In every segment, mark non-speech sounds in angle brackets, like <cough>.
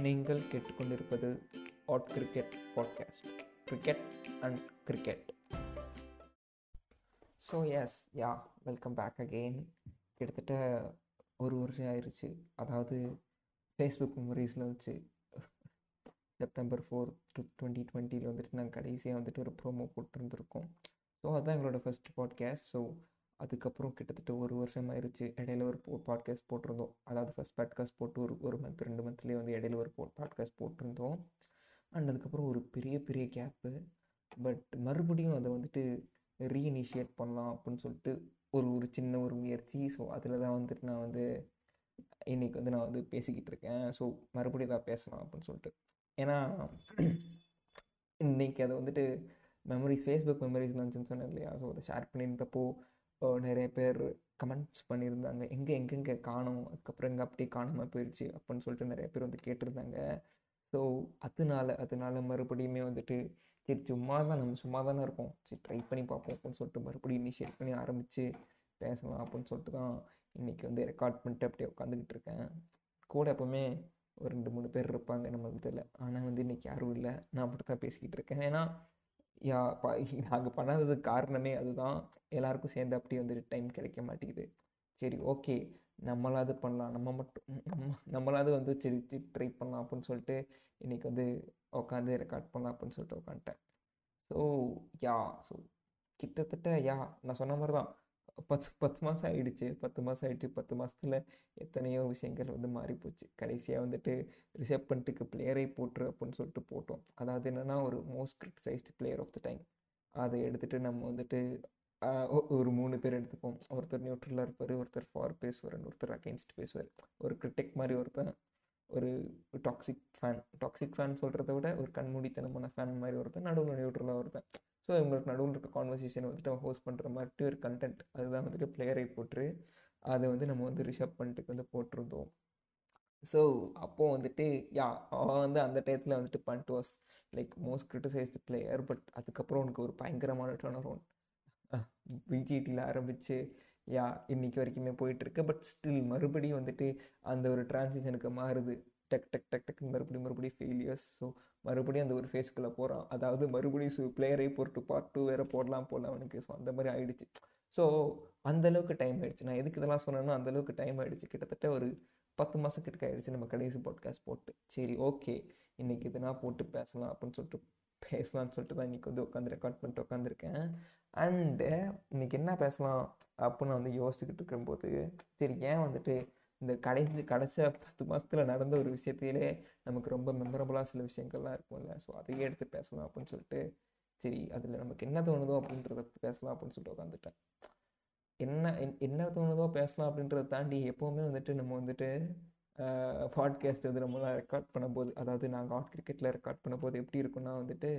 நீங்கள் கேட்டுக்கொண்டிருப்பது add cricket podcast cricket and cricket so yes ya welcome back again கிட்டத்தட்ட ஒரு வருஷம் ஆயிடுச்சு அதாவது ஃபேஸ்புக் மெமரிஸில் வச்சு செப்டம்பர் ஃபோர் டூ டுவெண்ட்டி டுவெண்ட்டியில் வந்துட்டு நாங்கள் கடைசியாக வந்துட்டு ஒரு ப்ரோமோ போட்டிருந்துருக்கோம். ஸோ அதுதான் எங்களோட ஃபஸ்ட் பாட்காஸ்ட் ஸோ அதுக்கப்புறம் கிட்டத்தட்ட ஒரு வருஷம் ஆயிடுச்சு இடையில ஒரு பாட்காஸ்ட் போட்டிருந்தோம். அதாவது ஃபஸ்ட் பாட்காஸ்ட் போட்டு ஒரு ஒரு மந்த் ரெண்டு மந்த்லேயே வந்து இடையில ஒரு பாட்காஸ்ட் போட்டிருந்தோம். அண்ட் அதுக்கப்புறம் ஒரு பெரிய பெரிய கேப்பு பட் மறுபடியும் அதை வந்துட்டு ரீஇனிஷியேட் பண்ணலாம் அப்படின்னு சொல்லிட்டு ஒரு ஒரு சின்ன ஒரு முயற்சி. ஸோ அதில் தான் வந்துட்டு நான் வந்து இன்றைக்கி வந்து நான் வந்து பேசிக்கிட்டு இருக்கேன். ஸோ மறுபடியும் தான் பேசலாம் அப்படின்னு சொல்லிட்டு. ஏன்னா இன்றைக்கி அதை வந்துட்டு மெமரிஸ் ஃபேஸ்புக் மெமரிஸ்லாம் இருந்துச்சுன்னு சொன்னேன் இல்லையா? ஸோ அதை ஷேர் பண்ணியிருந்தப்போ நிறைய பேர் கமெண்ட்ஸ் பண்ணியிருந்தாங்க. எங்கே எங்கெங்கே காணும்? அதுக்கப்புறம் எங்கே அப்படியே காணாமல் போயிடுச்சு அப்படின்னு சொல்லிட்டு நிறைய பேர் வந்து கேட்டிருந்தாங்க. ஸோ அதனால அதனால மறுபடியுமே வந்துட்டு சரி சும்மா தான் நம்ம சும்மா தானே இருக்கோம். சரி ட்ரை பண்ணி பார்ப்போம் அப்படின்னு சொல்லிட்டு மறுபடியும் இனிஷியேட் பண்ணி ஆரம்பித்து பேசலாம் அப்படின்னு சொல்லிட்டு தான் இன்றைக்கி வந்து ரெக்கார்ட் பண்ணிட்டு அப்படியே உட்காந்துக்கிட்டு இருக்கேன். கூட எப்போவுமே ஒரு ரெண்டு மூணு பேர் இருப்பாங்க நம்ம இதில் ஆனால் வந்து இன்றைக்கி யாரும் இல்லை. நான் மட்டும் தான் பேசிக்கிட்டு இருக்கேன். ஏன்னா யா பா <laughs> நாங்கள் பண்ணாததுக்கு காரணமே அதுதான். எல்லாருக்கும் சேர்ந்து அப்படி வந்துட்டு டைம் கிடைக்க மாட்டேங்குது. சரி ஓகே நம்மளாவது பண்ணலாம். நம்ம மட்டும் நம்ம நம்மளாவது வந்து சரி ட்ரை பண்ணலாம் அப்படின்னு சொல்லிட்டு இன்றைக்கி வந்து உட்காந்து ரெக்கார்ட் பண்ணலாம் அப்படின்னு சொல்லிட்டு உட்காந்துட்டேன் ஸோ யா ஸோ கிட்டத்தட்ட யா நான் சொன்ன மாதிரி தான் பத்து பத்து மாதம் ஆகிடுச்சு பத்து மாதம் ஆகிடுச்சு பத்து மாதத்தில் எத்தனையோ விஷயங்கள் வந்து மாறிப்போச்சு. கடைசியாக வந்துட்டு ரிசப் பண்ணிட்டுக்கு பிளேயரை போட்டுரு அப்படின்னு சொல்லிட்டு போட்டோம். அதாவது என்னென்னா ஒரு most criticized player of the time அதை எடுத்துகிட்டு நம்ம வந்துட்டு ஒரு மூணு பேர் எடுத்துப்போம். ஒருத்தர் நியூட்ரலாக இருப்பார் ஒருத்தர் ஃபார் பேசுவார் ஒருத்தர் அகெயின்ஸ்ட் பேசுவார். ஒரு கிரிட்டிக் மாதிரி ஒருத்தன் ஒரு டாக்ஸிக் ஃபேன் டாக்ஸிக் ஃபேன் சொல்கிறத விட ஒரு கண்மூடித்தனமான ஃபேன் மாதிரி ஒருத்தன் நடுவில் நியூட்ரலாக ஒருத்தன். ஸோ இவங்களுக்கு நடுவில் இருக்க கான்வர்சேஷனை வந்துட்டு ஹோஸ்ட் பண்ணுற மாதிரி ஒரு கண்டென்ட் அதுதான் வந்துட்டு பிளேயரை போட்டு அதை வந்து நம்ம வந்து ரிஷப் பண்ணிட்டு வந்து போட்டிருந்தோம். ஸோ அப்போது வந்துட்டு யா அவன் வந்து அந்த டயத்தில் வந்துட்டு Pant was like most criticized player but அதுக்கப்புறம் உனக்கு ஒரு பயங்கரமான டர்ன் அரௌண்ட் பிஜிடியில் ஆரம்பித்து யா இன்றைக்கி வரைக்குமே போயிட்டுருக்கு பட் ஸ்டில் மறுபடியும் வந்துட்டு அந்த ஒரு டிரான்சிஷனுக்கு மாறுது. டக் டக் டக் டக் மறுபடியும் மறுபடியும் ஃபெயிலியர்ஸ் ஸோ மறுபடியும் அந்த ஒரு ஃபேஸ்க்குள்ளே போகிறான் அதாவது மறுபடியும் சு பிளேயரை போட்டு பார்ட் டூ வேறு போடலாம் போடலாம் அவனுக்கு. ஸோ அந்த மாதிரி ஆயிடுச்சு. ஸோ அந்தளவுக்கு டைம் ஆகிடுச்சு நான் எதுக்கு இதெல்லாம் சொன்னேன்னா அந்தளவுக்கு டைம் ஆகிடுச்சு கிட்டத்தட்ட ஒரு பத்து மாதம் கிட்ட ஆகிடுச்சு நம்ம கடைசி பாட்காஸ்ட் போட்டு. சரி ஓகே இன்றைக்கி இதெல்லாம் போட்டு பேசலாம் அப்படின்னு சொல்லிட்டு பேசலாம்னு சொல்லிட்டு தான் இன்றைக்கி வந்து உட்காந்து ரெக்கார்ட் பண்ணிட்டு உட்காந்துருக்கேன். அண்டு இன்றைக்கி என்ன பேசலாம் அப்படின்னு நான் வந்து யோசிச்சுக்கிட்டு இருக்கும்போது சரி ஏன் வந்துட்டு இந்த கடைசி கடைசியாக பத்து மாதத்தில் நடந்த ஒரு விஷயத்திலே நமக்கு ரொம்ப மெமரபுளாக சில விஷயங்கள்லாம் இருக்கும்ல. ஸோ அதையே எடுத்து பேசலாம் அப்படின்னு சொல்லிட்டு சரி அதில் நமக்கு என்ன தோணுதோ அப்படின்றத பேசலாம் அப்படின்னு சொல்லிட்டு உட்காந்துட்டேன் என்ன என்ன தோணுதோ பேசலாம் அப்படின்றத தாண்டி எப்போவுமே வந்துட்டு நம்ம வந்துட்டு பாட்காஸ்ட் வந்து நம்மளாம் ரெக்கார்ட் பண்ணும்போது அதாவது நாங்கள் ஆட் கிரிக்கெட்டில் ரெக்கார்ட் பண்ணும்போது எப்படி இருக்குன்னா வந்துட்டு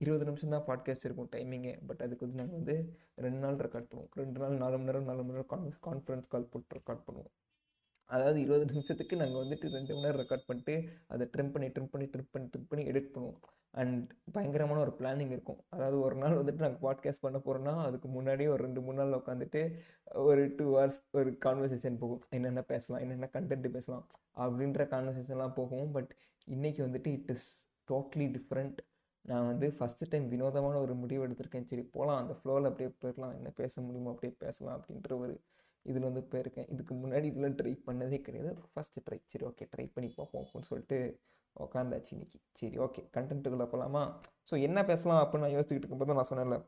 இருபது நிமிஷம் தான் பாட்காஸ்ட் இருக்கும் டைமிங்கே பட் அதுக்கு வந்து நாங்கள் வந்து ரெண்டு நாள் ரெக்கார்ட் பண்ணுவோம். ரெண்டு நாள் நாலு மணி நேரம் நாலு மணி நேரம் கான்ஃபரன்ஸ் கால் போட்டு ரெக்கார்ட் பண்ணுவோம். அதாவது இருபது நிமிஷத்துக்கு நாங்கள் வந்துட்டு ரெண்டு மணி நேரம் ரெக்கார்ட் பண்ணிட்டு அதை ட்ரிம் பண்ணி ட்ரிம் பண்ணி ட்ரிம் பண்ணி ட்ரிம் பண்ணி எடிட் பண்ணுவோம். அண்ட் பயங்கரமான ஒரு பிளானிங் இருக்கும். அதாவது ஒரு நாள் வந்துட்டு நாங்கள் பாட்காஸ்ட் பண்ண போகிறோன்னா அதுக்கு முன்னாடியே ஒரு ரெண்டு மூணு நாள் உட்காந்துட்டு ஒரு டூ ஹவர்ஸ் ஒரு கான்வர்சேஷன் போகும். என்னென்ன பேசலாம் என்னென்ன கண்டென்ட் பேசலாம் அப்படின்ற கான்வர்சேஷன்லாம் போகும். பட் இன்றைக்கி வந்துட்டு இட் இஸ் டோட்லி டிஃப்ரெண்ட் நான் வந்து ஃபஸ்ட்டு டைம் வினோதமான ஒரு முடிவு எடுத்திருக்கேன். சரி போகலாம் அந்த ஃப்ளோவில் அப்படியே போயிடலாம் என்ன பேச முடியுமோ அப்படியே பேசலாம் அப்படின்ற ஒரு இதில் வந்து போயிருக்கேன். இதுக்கு முன்னாடி இதில் ட்ரை பண்ணதே கிடையாது. ஃபஸ்ட்டு ட்ரை சரி ஓகே ட்ரை பண்ணி பார்ப்போம் அப்படின்னு சொல்லிட்டு உட்காந்தாச்சு இன்னைக்கு. சரி ஓகே கண்டென்ட்டுக்குள்ளே போகலாமா ஸோ என்ன பேசலாம் அப்படின்னு நான் யோசிச்சுக்கிட்டு இருக்கும்போது நான் சொன்னேன்ல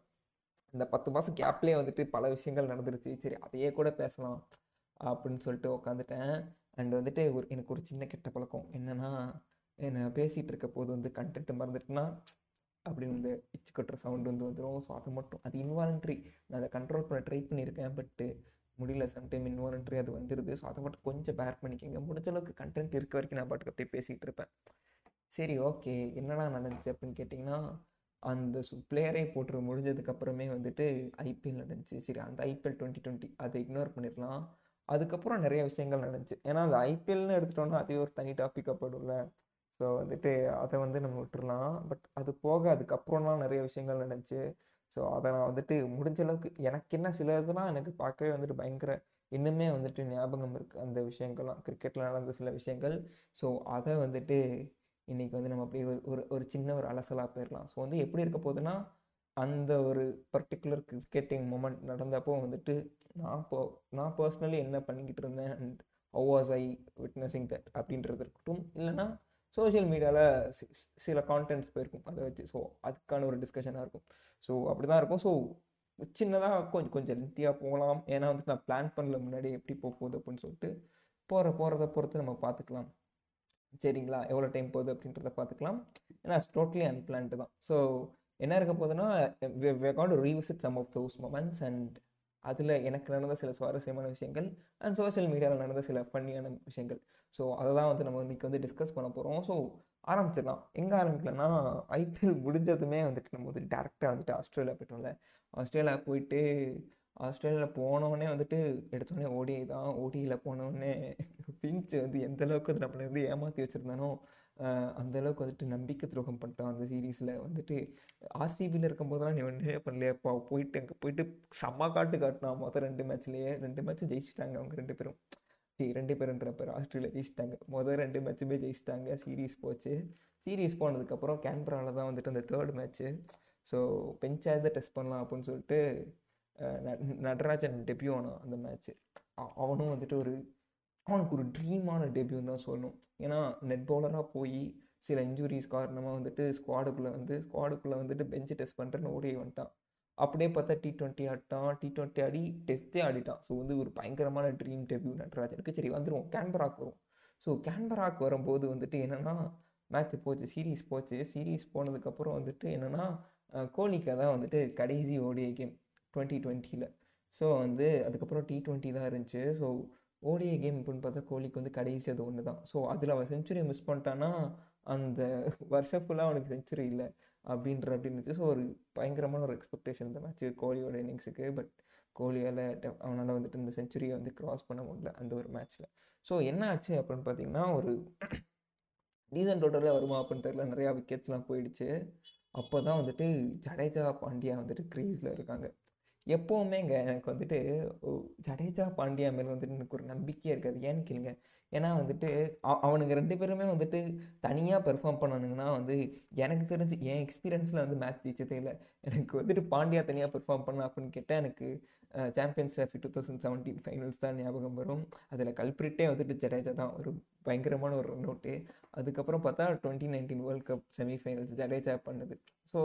இந்த பத்து மாதம் கேப்லேயே வந்துட்டு பல விஷயங்கள் நடந்துருச்சு. சரி அதையே கூட பேசலாம் அப்படின்னு சொல்லிட்டு உட்காந்துட்டேன் அண்ட் வந்துட்டு ஒரு எனக்கு ஒரு சின்ன கெட்ட பழக்கம். என்னென்னா என்னை பேசிகிட்டு இருக்க போது வந்து கண்டென்ட் மறந்துட்டுனா அப்படின்னு வந்து இச்சு கட்டுற சவுண்ட் வந்து வந்துடும் ஸோ அது மட்டும். அது இன்வாலண்ட்ரி நான் அதை கண்ட்ரோல் பண்ண ட்ரை பண்ணியிருக்கேன் பட்டு முடியல சம்டைம் இன்வாலண்ட்ரி அது வந்துடுது ஸோ அதை மட்டும் கொஞ்சம் பேர் பண்ணிக்கோங்க. முடிஞ்ச அளவுக்கு கண்டென்ட் இருக்க வரைக்கும் நான் பாட்டுக்கு அப்படியே பேசிகிட்டு இருப்பேன். சரி ஓகே என்னடா நடந்துச்சு அப்படின்னு கேட்டிங்கன்னா அந்த பிளேயரே போட்டு முடிஞ்சதுக்கப்புறமே வந்துட்டு ஐபிஎல் நடந்துச்சு. சரி அந்த ஐபிஎல் டுவெண்ட்டி டுவெண்ட்டி அதை இக்னோர் பண்ணிடலாம். அதுக்கப்புறம் நிறைய விஷயங்கள் நடந்துச்சு. ஏன்னா அந்த ஐபிஎல்னு எடுத்துட்டோம்னா அதுவே ஒரு தனி டாப்பிக்காக போடும்ல ஸோ வந்துட்டு அதை வந்து நம்ம விட்டுறலாம். பட் அது போக அதுக்கப்புறம்லாம் நிறைய விஷயங்கள் நடந்துச்சு. ஸோ அதை நான் வந்துட்டு முடிஞ்ச அளவுக்கு எனக்கு என்ன சில இதெல்லாம் எனக்கு பார்க்கவே வந்துட்டு பயங்கர இன்னுமே வந்துட்டு ஞாபகம் இருக்குது அந்த விஷயங்கள்லாம் கிரிக்கெட்டில் நடந்த சில விஷயங்கள். ஸோ அதை வந்துட்டு இன்றைக்கி வந்து நம்ம அப்படியே ஒரு ஒரு ஒரு சின்ன ஒரு அலசலாக போயிடலாம் ஸோ வந்து எப்படி இருக்க போகுதுன்னா அந்த ஒரு பர்டிகுலர் கிரிக்கெட்டிங் மூமெண்ட் நடந்தப்போ வந்துட்டு நான் இப்போ நான் பர்சனலி என்ன பண்ணிக்கிட்டு இருந்தேன் and how was I witnessing that அப்படின்றது இருக்கட்டும். இல்லைன்னா சோஷியல் மீடியாவில் சில கான்டென்ட்ஸ் போயிருக்கும். அதை வச்சு ஸோ அதுக்கான ஒரு டிஸ்கஷனாக இருக்கும். ஸோ அப்படி தான் இருக்கும் ஸோ சின்னதாக கொஞ்சம் கொஞ்சம் லென்த்தியாக போகலாம். ஏன்னா வந்துட்டு நான் பிளான் பண்ணல முன்னாடி எப்படி போக போகுது அப்படின்னு சொல்லிட்டு போகிற போகிறத பொறுத்து நம்ம பார்த்துக்கலாம் சரிங்களா? எவ்வளோ டைம் போகுது அப்படின்றத பார்த்துக்கலாம் ஏன்னா டோட்டலி அன்பிளான்டு தான். ஸோ என்ன இருக்க போகுதுன்னா revisit some of those moments and அதில் எனக்கு நடந்த சில சுவாரஸ்யமான விஷயங்கள் அண்ட் சோஷியல் மீடியாவில் நடந்த சில ஃபன்னியான விஷயங்கள். ஸோ அதை தான் வந்து நம்ம இன்றைக்கி வந்து டிஸ்கஸ் பண்ண போகிறோம் ஸோ ஆரம்பிச்சிடலாம். எங்கே ஆரம்பிக்கலன்னா ஐபிஎல் முடிஞ்சதுமே வந்துட்டு நம்ம வந்து டேரெக்டாக வந்துட்டு ஆஸ்திரேலியா போயிட்டோம்ல. ஆஸ்திரேலியா போயிட்டு ஆஸ்திரேலியாவில் போனோடனே வந்துட்டு எடுத்தோடனே ஓடிஐ தான். ஓடியில் போனோடனே பிஞ்சு வந்து எந்த அளவுக்கு அது நம்மளை வந்து ஏமாற்றி வச்சுருந்தானோ அந்த அளவுக்கு வந்துட்டு நம்பிக்கை துரோகம் பண்ணிட்டான் அந்த சீரீஸில் வந்துட்டு. ஆர்சிபியில் இருக்கும்போதெல்லாம் நீ ஒன்றே பண்ணலையாப்பா போயிட்டு அங்கே போயிட்டு செம்ம காட்டு காட்டினான் மொதல் ரெண்டு மேட்ச்லேயே ரெண்டு மேட்ச்சும் ஜெயிச்சிட்டாங்க அவங்க ரெண்டு பேரும். ரெண்டு பேருன்ற பேர் ஆஸ்திரேலியா ஜெயிச்சிட்டாங்க. மொதல் ரெண்டு மேட்சுமே ஜெயிச்சிட்டாங்க. சீரீஸ் போச்சு. சீரீஸ் போனதுக்கப்புறம் கேன்பராவில் தான் வந்துட்டு அந்த தேர்ட் மேட்ச்சு ஸோ பெஞ்சாவது டெஸ்ட் பண்ணலாம் அப்படின்னு சொல்லிட்டு நடராஜன் டெபியூ ஆனான் அந்த மேட்ச்சு அவனும் வந்துட்டு ஒரு அவனுக்கு ஒரு ட்ரீமான டெபியூன்னு தான் சொல்லணும். ஏன்னா நெட் பவுலராக போய் சில இன்ஜுரிஸ் காரணமாக வந்துட்டு ஸ்குவாடுக்குள்ளே வந்து ஸ்குவாடுக்குள்ளே வந்துட்டு பெஞ்சு டெஸ்ட் பண்ணுறேன்னு ஓடி வந்துட்டான். அப்படியே பார்த்தா டி ட்வெண்ட்டி ஆடிட்டான். டி ட்வெண்ட்டி ஆடி டெஸ்ட்டே ஆடிட்டான். ஸோ வந்து ஒரு பயங்கரமான ட்ரீம் டெபியூ நடராஜனுக்கு. சரி வந்துடுவோம் கேன்பராக் வரும் ஸோ கேன்பராக் வரும்போது வந்துட்டு என்னென்னா மேட்ச் போச்சு சீரீஸ் போச்சு. சீரீஸ் போனதுக்கப்புறம் வந்துட்டு என்னென்னா கோலிக்கா தான் வந்துட்டு கடைசி ஓடிஐ கேம் டுவெண்ட்டி டுவெண்ட்டியில் ஸோ வந்து அதுக்கப்புறம் டி டுவெண்ட்டி தான் இருந்துச்சு. ஸோ ஓடிஐ கேம் அப்படின்னு பார்த்தா கோலிக்கு வந்து கடைசி அது ஒன்று தான் ஸோ அதில் அவன் செஞ்சுரி மிஸ் பண்ணிட்டான்னா அந்த <laughs> வருஷம் ஃபுல்லாக அவனுக்கு செஞ்சுரி இல்லை. அப்படின்ற அப்படின்னு இருந்துச்சு. ஸோ ஒரு பயங்கரமான ஒரு எக்ஸ்பெக்டேஷன் இந்த மேட்ச்சு கோலியோட இன்னிங்ஸுக்கு பட் கோலியால் அவனால் வந்துட்டு இந்த செஞ்சுரியை வந்து க்ராஸ் பண்ண முடியல அந்த ஒரு மேட்ச்சில் ஸோ என்ன ஆச்சு அப்படின்னு பார்த்தீங்கன்னா ஒரு <clears throat> டீசன்ட் டோட்டலில் வருமா அப்படின்னு தெரியல. நிறையா விக்கெட்ஸ்லாம் போயிடுச்சு. அப்போ தான் வந்துட்டு ஜடேஜா பாண்டியா வந்துட்டு க்ரீஸில் இருக்காங்க. எப்போவுமேங்க எனக்கு வந்துட்டு ஜடேஜா பாண்டியா மேலே வந்துட்டு எனக்கு ஒரு நம்பிக்கையே இருக்காது. ஏன்னு கேளுங்க. ஏன்னா வந்துட்டு அவனுங்க ரெண்டு பேருமே வந்துட்டு தனியாக பெர்ஃபார்ம் பண்ணணுங்கன்னா வந்து எனக்கு தெரிஞ்சு என் எக்ஸ்பீரியன்ஸில் வந்து மேட்ச் ஜெயிச்சதே இல்லை. எனக்கு வந்துட்டு பாண்டியா தனியாக பெர்ஃபார்ம் பண்ண அப்படின்னு கேட்டால் எனக்கு Champions Trophy two thousand seventeen finals தான் ஞாபகம் வரும். அதில் கல்பிரிட்டே வந்துட்டு ஜடேஜா தான். ஒரு பயங்கரமான ஒரு ரன் அவுட்டு அதுக்கப்புறம் பார்த்தா twenty nineteen World Cup semifinals Jadeja பண்ணது. ஸோ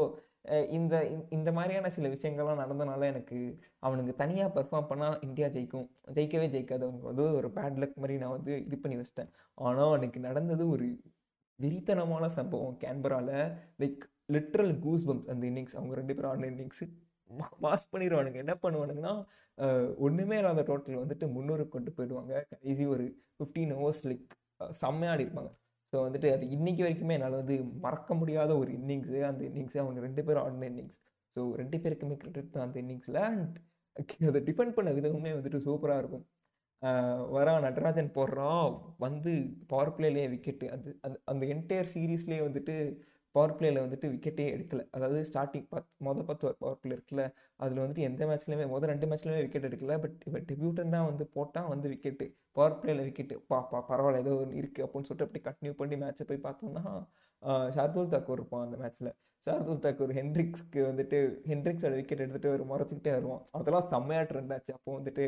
இந்த இந்த மாதிரியான சில விஷயங்கள்லாம் நடந்தனால எனக்கு அவனுக்கு தனியாக பெர்ஃபார்ம் பண்ணால் இந்தியா ஜெயிக்கும். ஜெயிக்கவே ஜெயிக்காது. அவங்க வந்து ஒரு பேட் லக் மாதிரி நான் வந்து இது பண்ணி வச்சிட்டேன். ஆனால் அன்றைக்கி நடந்தது ஒரு வெறித்தனமான சம்பவம். கேன்பராவில் லைக் லிட்ரல் கூஸ் பம்ப்ஸ் அந்த இன்னிங்ஸ் அவங்க ரெண்டு பேரும் ஆடின இன்னிங்ஸு பாஸ் பண்ணிடுவானுங்க என்ன பண்ணுவானுங்கன்னா ஒன்றுமே இல்லாத டோட்டல் வந்துட்டு முந்நூறு கொண்டு போயிடுவாங்க. கடைசி ஒரு ஃபிஃப்டீன் ஹவர்ஸ் லைக் செம்மையாடி இருப்பாங்க ஸோ வந்துட்டு அது இன்றைக்கி வரைக்குமே என்னால் வந்து மறக்க முடியாத ஒரு இன்னிங்ஸு அந்த இன்னிங்ஸு அவங்க ரெண்டு பேரும் ஆடின இன்னிங்ஸ் ஸோ ரெண்டு பேருக்குமே கிரெடிட் தான் அந்த இன்னிங்ஸில் அண்ட் <laughs> அதை டிஃபெண்ட் பண்ண விதமுமே வந்துட்டு சூப்பராக இருக்கும். வரா நடராஜன் போடுறான் வந்து பவர் பிளேலேயே விக்கெட்டு அது அந்த அந்த என்டையர் சீரீஸ்லேயே வந்துட்டு பவர் பிளேயில் வந்துட்டு விக்கெட்டே எடுக்கல. அதாவது ஸ்டார்டிங் பத் மொதல் பத்து பவர் பிளே இருக்குல்ல அதில் வந்துட்டு எந்த மேட்ச்லையுமே மொதல் ரெண்டு மேட்ச்லையுமே விக்கெட் எடுக்கல. பட் இப்போ டெபியூட்டனாக வந்து போட்டால் வந்து விக்கெட்டு பவர் பிளேயில் விக்கெட்டு பா பா பரவாயில்ல ஏதோ ஒன்று இருக்குது அப்படின்னு சொல்லிட்டு அப்படி கண்டினியூ பண்ணி மேட்ச்சை போய் பார்த்தோம்னா ஷார்துல் தாக்கூர் இருப்பான் அந்த மேட்ச்சில் ஷார்துல் தாக்கூர் ஹென்ட்ரிக்ஸ்க்கு வந்துட்டு ஹென்ரிக்ஸோட விக்கெட் எடுத்துகிட்டு ஒரு முறைச்சிக்கிட்டே வருவான். அதெல்லாம் செம்மையாக ட்ரெண்ட் ஆச்சு. அப்போ வந்துட்டு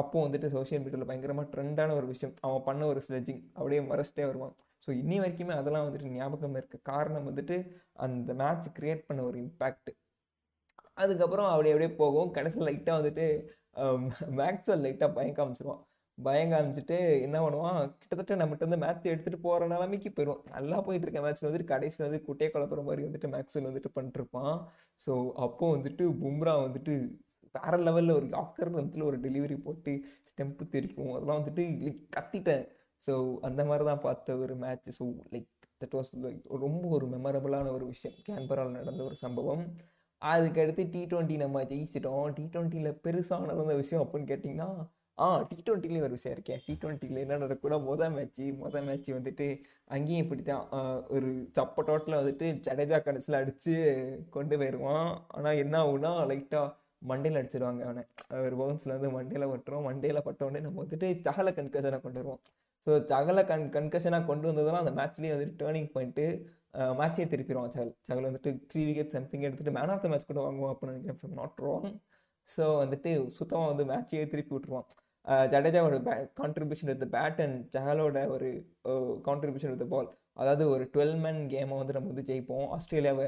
அப்போ வந்துட்டு சோஷியல் மீடியாவில் பயங்கரமாக ட்ரெண்டான ஒரு விஷயம். அவன் பண்ண ஒரு ஸ்லெஜிங் அப்படியே மறைச்சிட்டே வருவான். ஸோ இன்னி வரைக்குமே அதெல்லாம் வந்துட்டு ஞாபகம் இருக்க. காரணம் வந்துட்டு அந்த மேட்ச் கிரியேட் பண்ண ஒரு இம்பேக்ட் அதுக்கப்புறம் அப்படியே அப்படியே போகும். கடைசியில் லைட்டாக வந்துட்டு மேக்ஸ்வல் லைட்டாக பயம் காமிச்சிருவான். பயம் காமிச்சிட்டு என்ன பண்ணுவான்? கிட்டத்தட்ட நம்மகிட்ட வந்து மேட்ச் எடுத்துகிட்டு போகிற நிலைமைக்கு போயிடும் நல்லா போயிட்டு இருக்க மேட்ச்சில் வந்துட்டு கடைசியில் வந்து குட்டையை குழப்புற மாதிரி வந்துட்டு மேக்ஸ்வல் வந்துட்டு பண்ணிட்டுருப்பான் ஸோ அப்போது வந்துட்டு பும்ரா வந்துட்டு வேற லெவலில் ஒரு யாக்கர் வந்துட்டு ஒரு டெலிவரி போட்டு ஸ்டெம்பு தெரிக்கும். அதெல்லாம் வந்துட்டு கத்திட்டேன். ஸோ அந்த மாதிரி தான் பார்த்த ஒரு match so like that was like ரொம்ப ஒரு மெமரபுளான ஒரு விஷயம். கேன்பரால் நடந்த ஒரு சம்பவம். அதுக்கடுத்து டி ட்வெண்ட்டி நம்ம ஜெயிச்சிட்டோம். டி ட்வெண்ட்டியில் பெருசாக நடந்த விஷயம் அப்படின்னு கேட்டிங்கன்னா ஆ டி ட்வெண்ட்டிலேயும் ஒரு விஷயம் இருக்கேன் டி ட்வெண்ட்டியில் என்ன நடக்கூட மொதல் மேட்ச்சு மொதல் மேட்ச் வந்துட்டு அங்கேயும் இப்படி தான் ஒரு சப்பட்டோட்டில் வந்துட்டு ஜடேஜா கடைசியில் அடித்து கொண்டு போயிடுவான் ஆனால் என்ன ஆகுனா லைட்டாக மண்டையில் அடிச்சிருவாங்க அவனை. ஒரு பவுன்ஸில் வந்து மண்டையில் பட்டுரும் மண்டையில் பட்ட உடனே நம்ம வந்துட்டு சகல கன்கஷனாக கொண்டு வருவோம். ஸோ சகல கன் கன்கஷனாக கொண்டு வந்ததெல்லாம் அந்த மேட்ச்லேயே வந்துட்டு டேர்னிங் பாயிண்ட்டு மேட்சே திருப்பிடுவான் சகல் சகல் வந்துட்டு த்ரீ விக்கெட் சம்திங் எடுத்துகிட்டு மேன் ஆஃப் த மேட்ச் கூட வாங்குவோம் அப்படின்னு நினைக்கிறேன் நாட் ராங் ஸோ வந்துட்டு சுத்தமாக வந்து மேட்சையே திருப்பி விட்டுருவான். ஜடேஜாவோட பே கான்ட்ரிபியூஷன் வித் பேட் அண்ட் சகலோட ஒரு கான்ட்ரிபியூஷன் வித் பால் அதாவது ஒரு டுவெல் மேன் கேமை வந்து நம்ம வந்து ஜெயிப்போம். ஆஸ்திரேலியாவை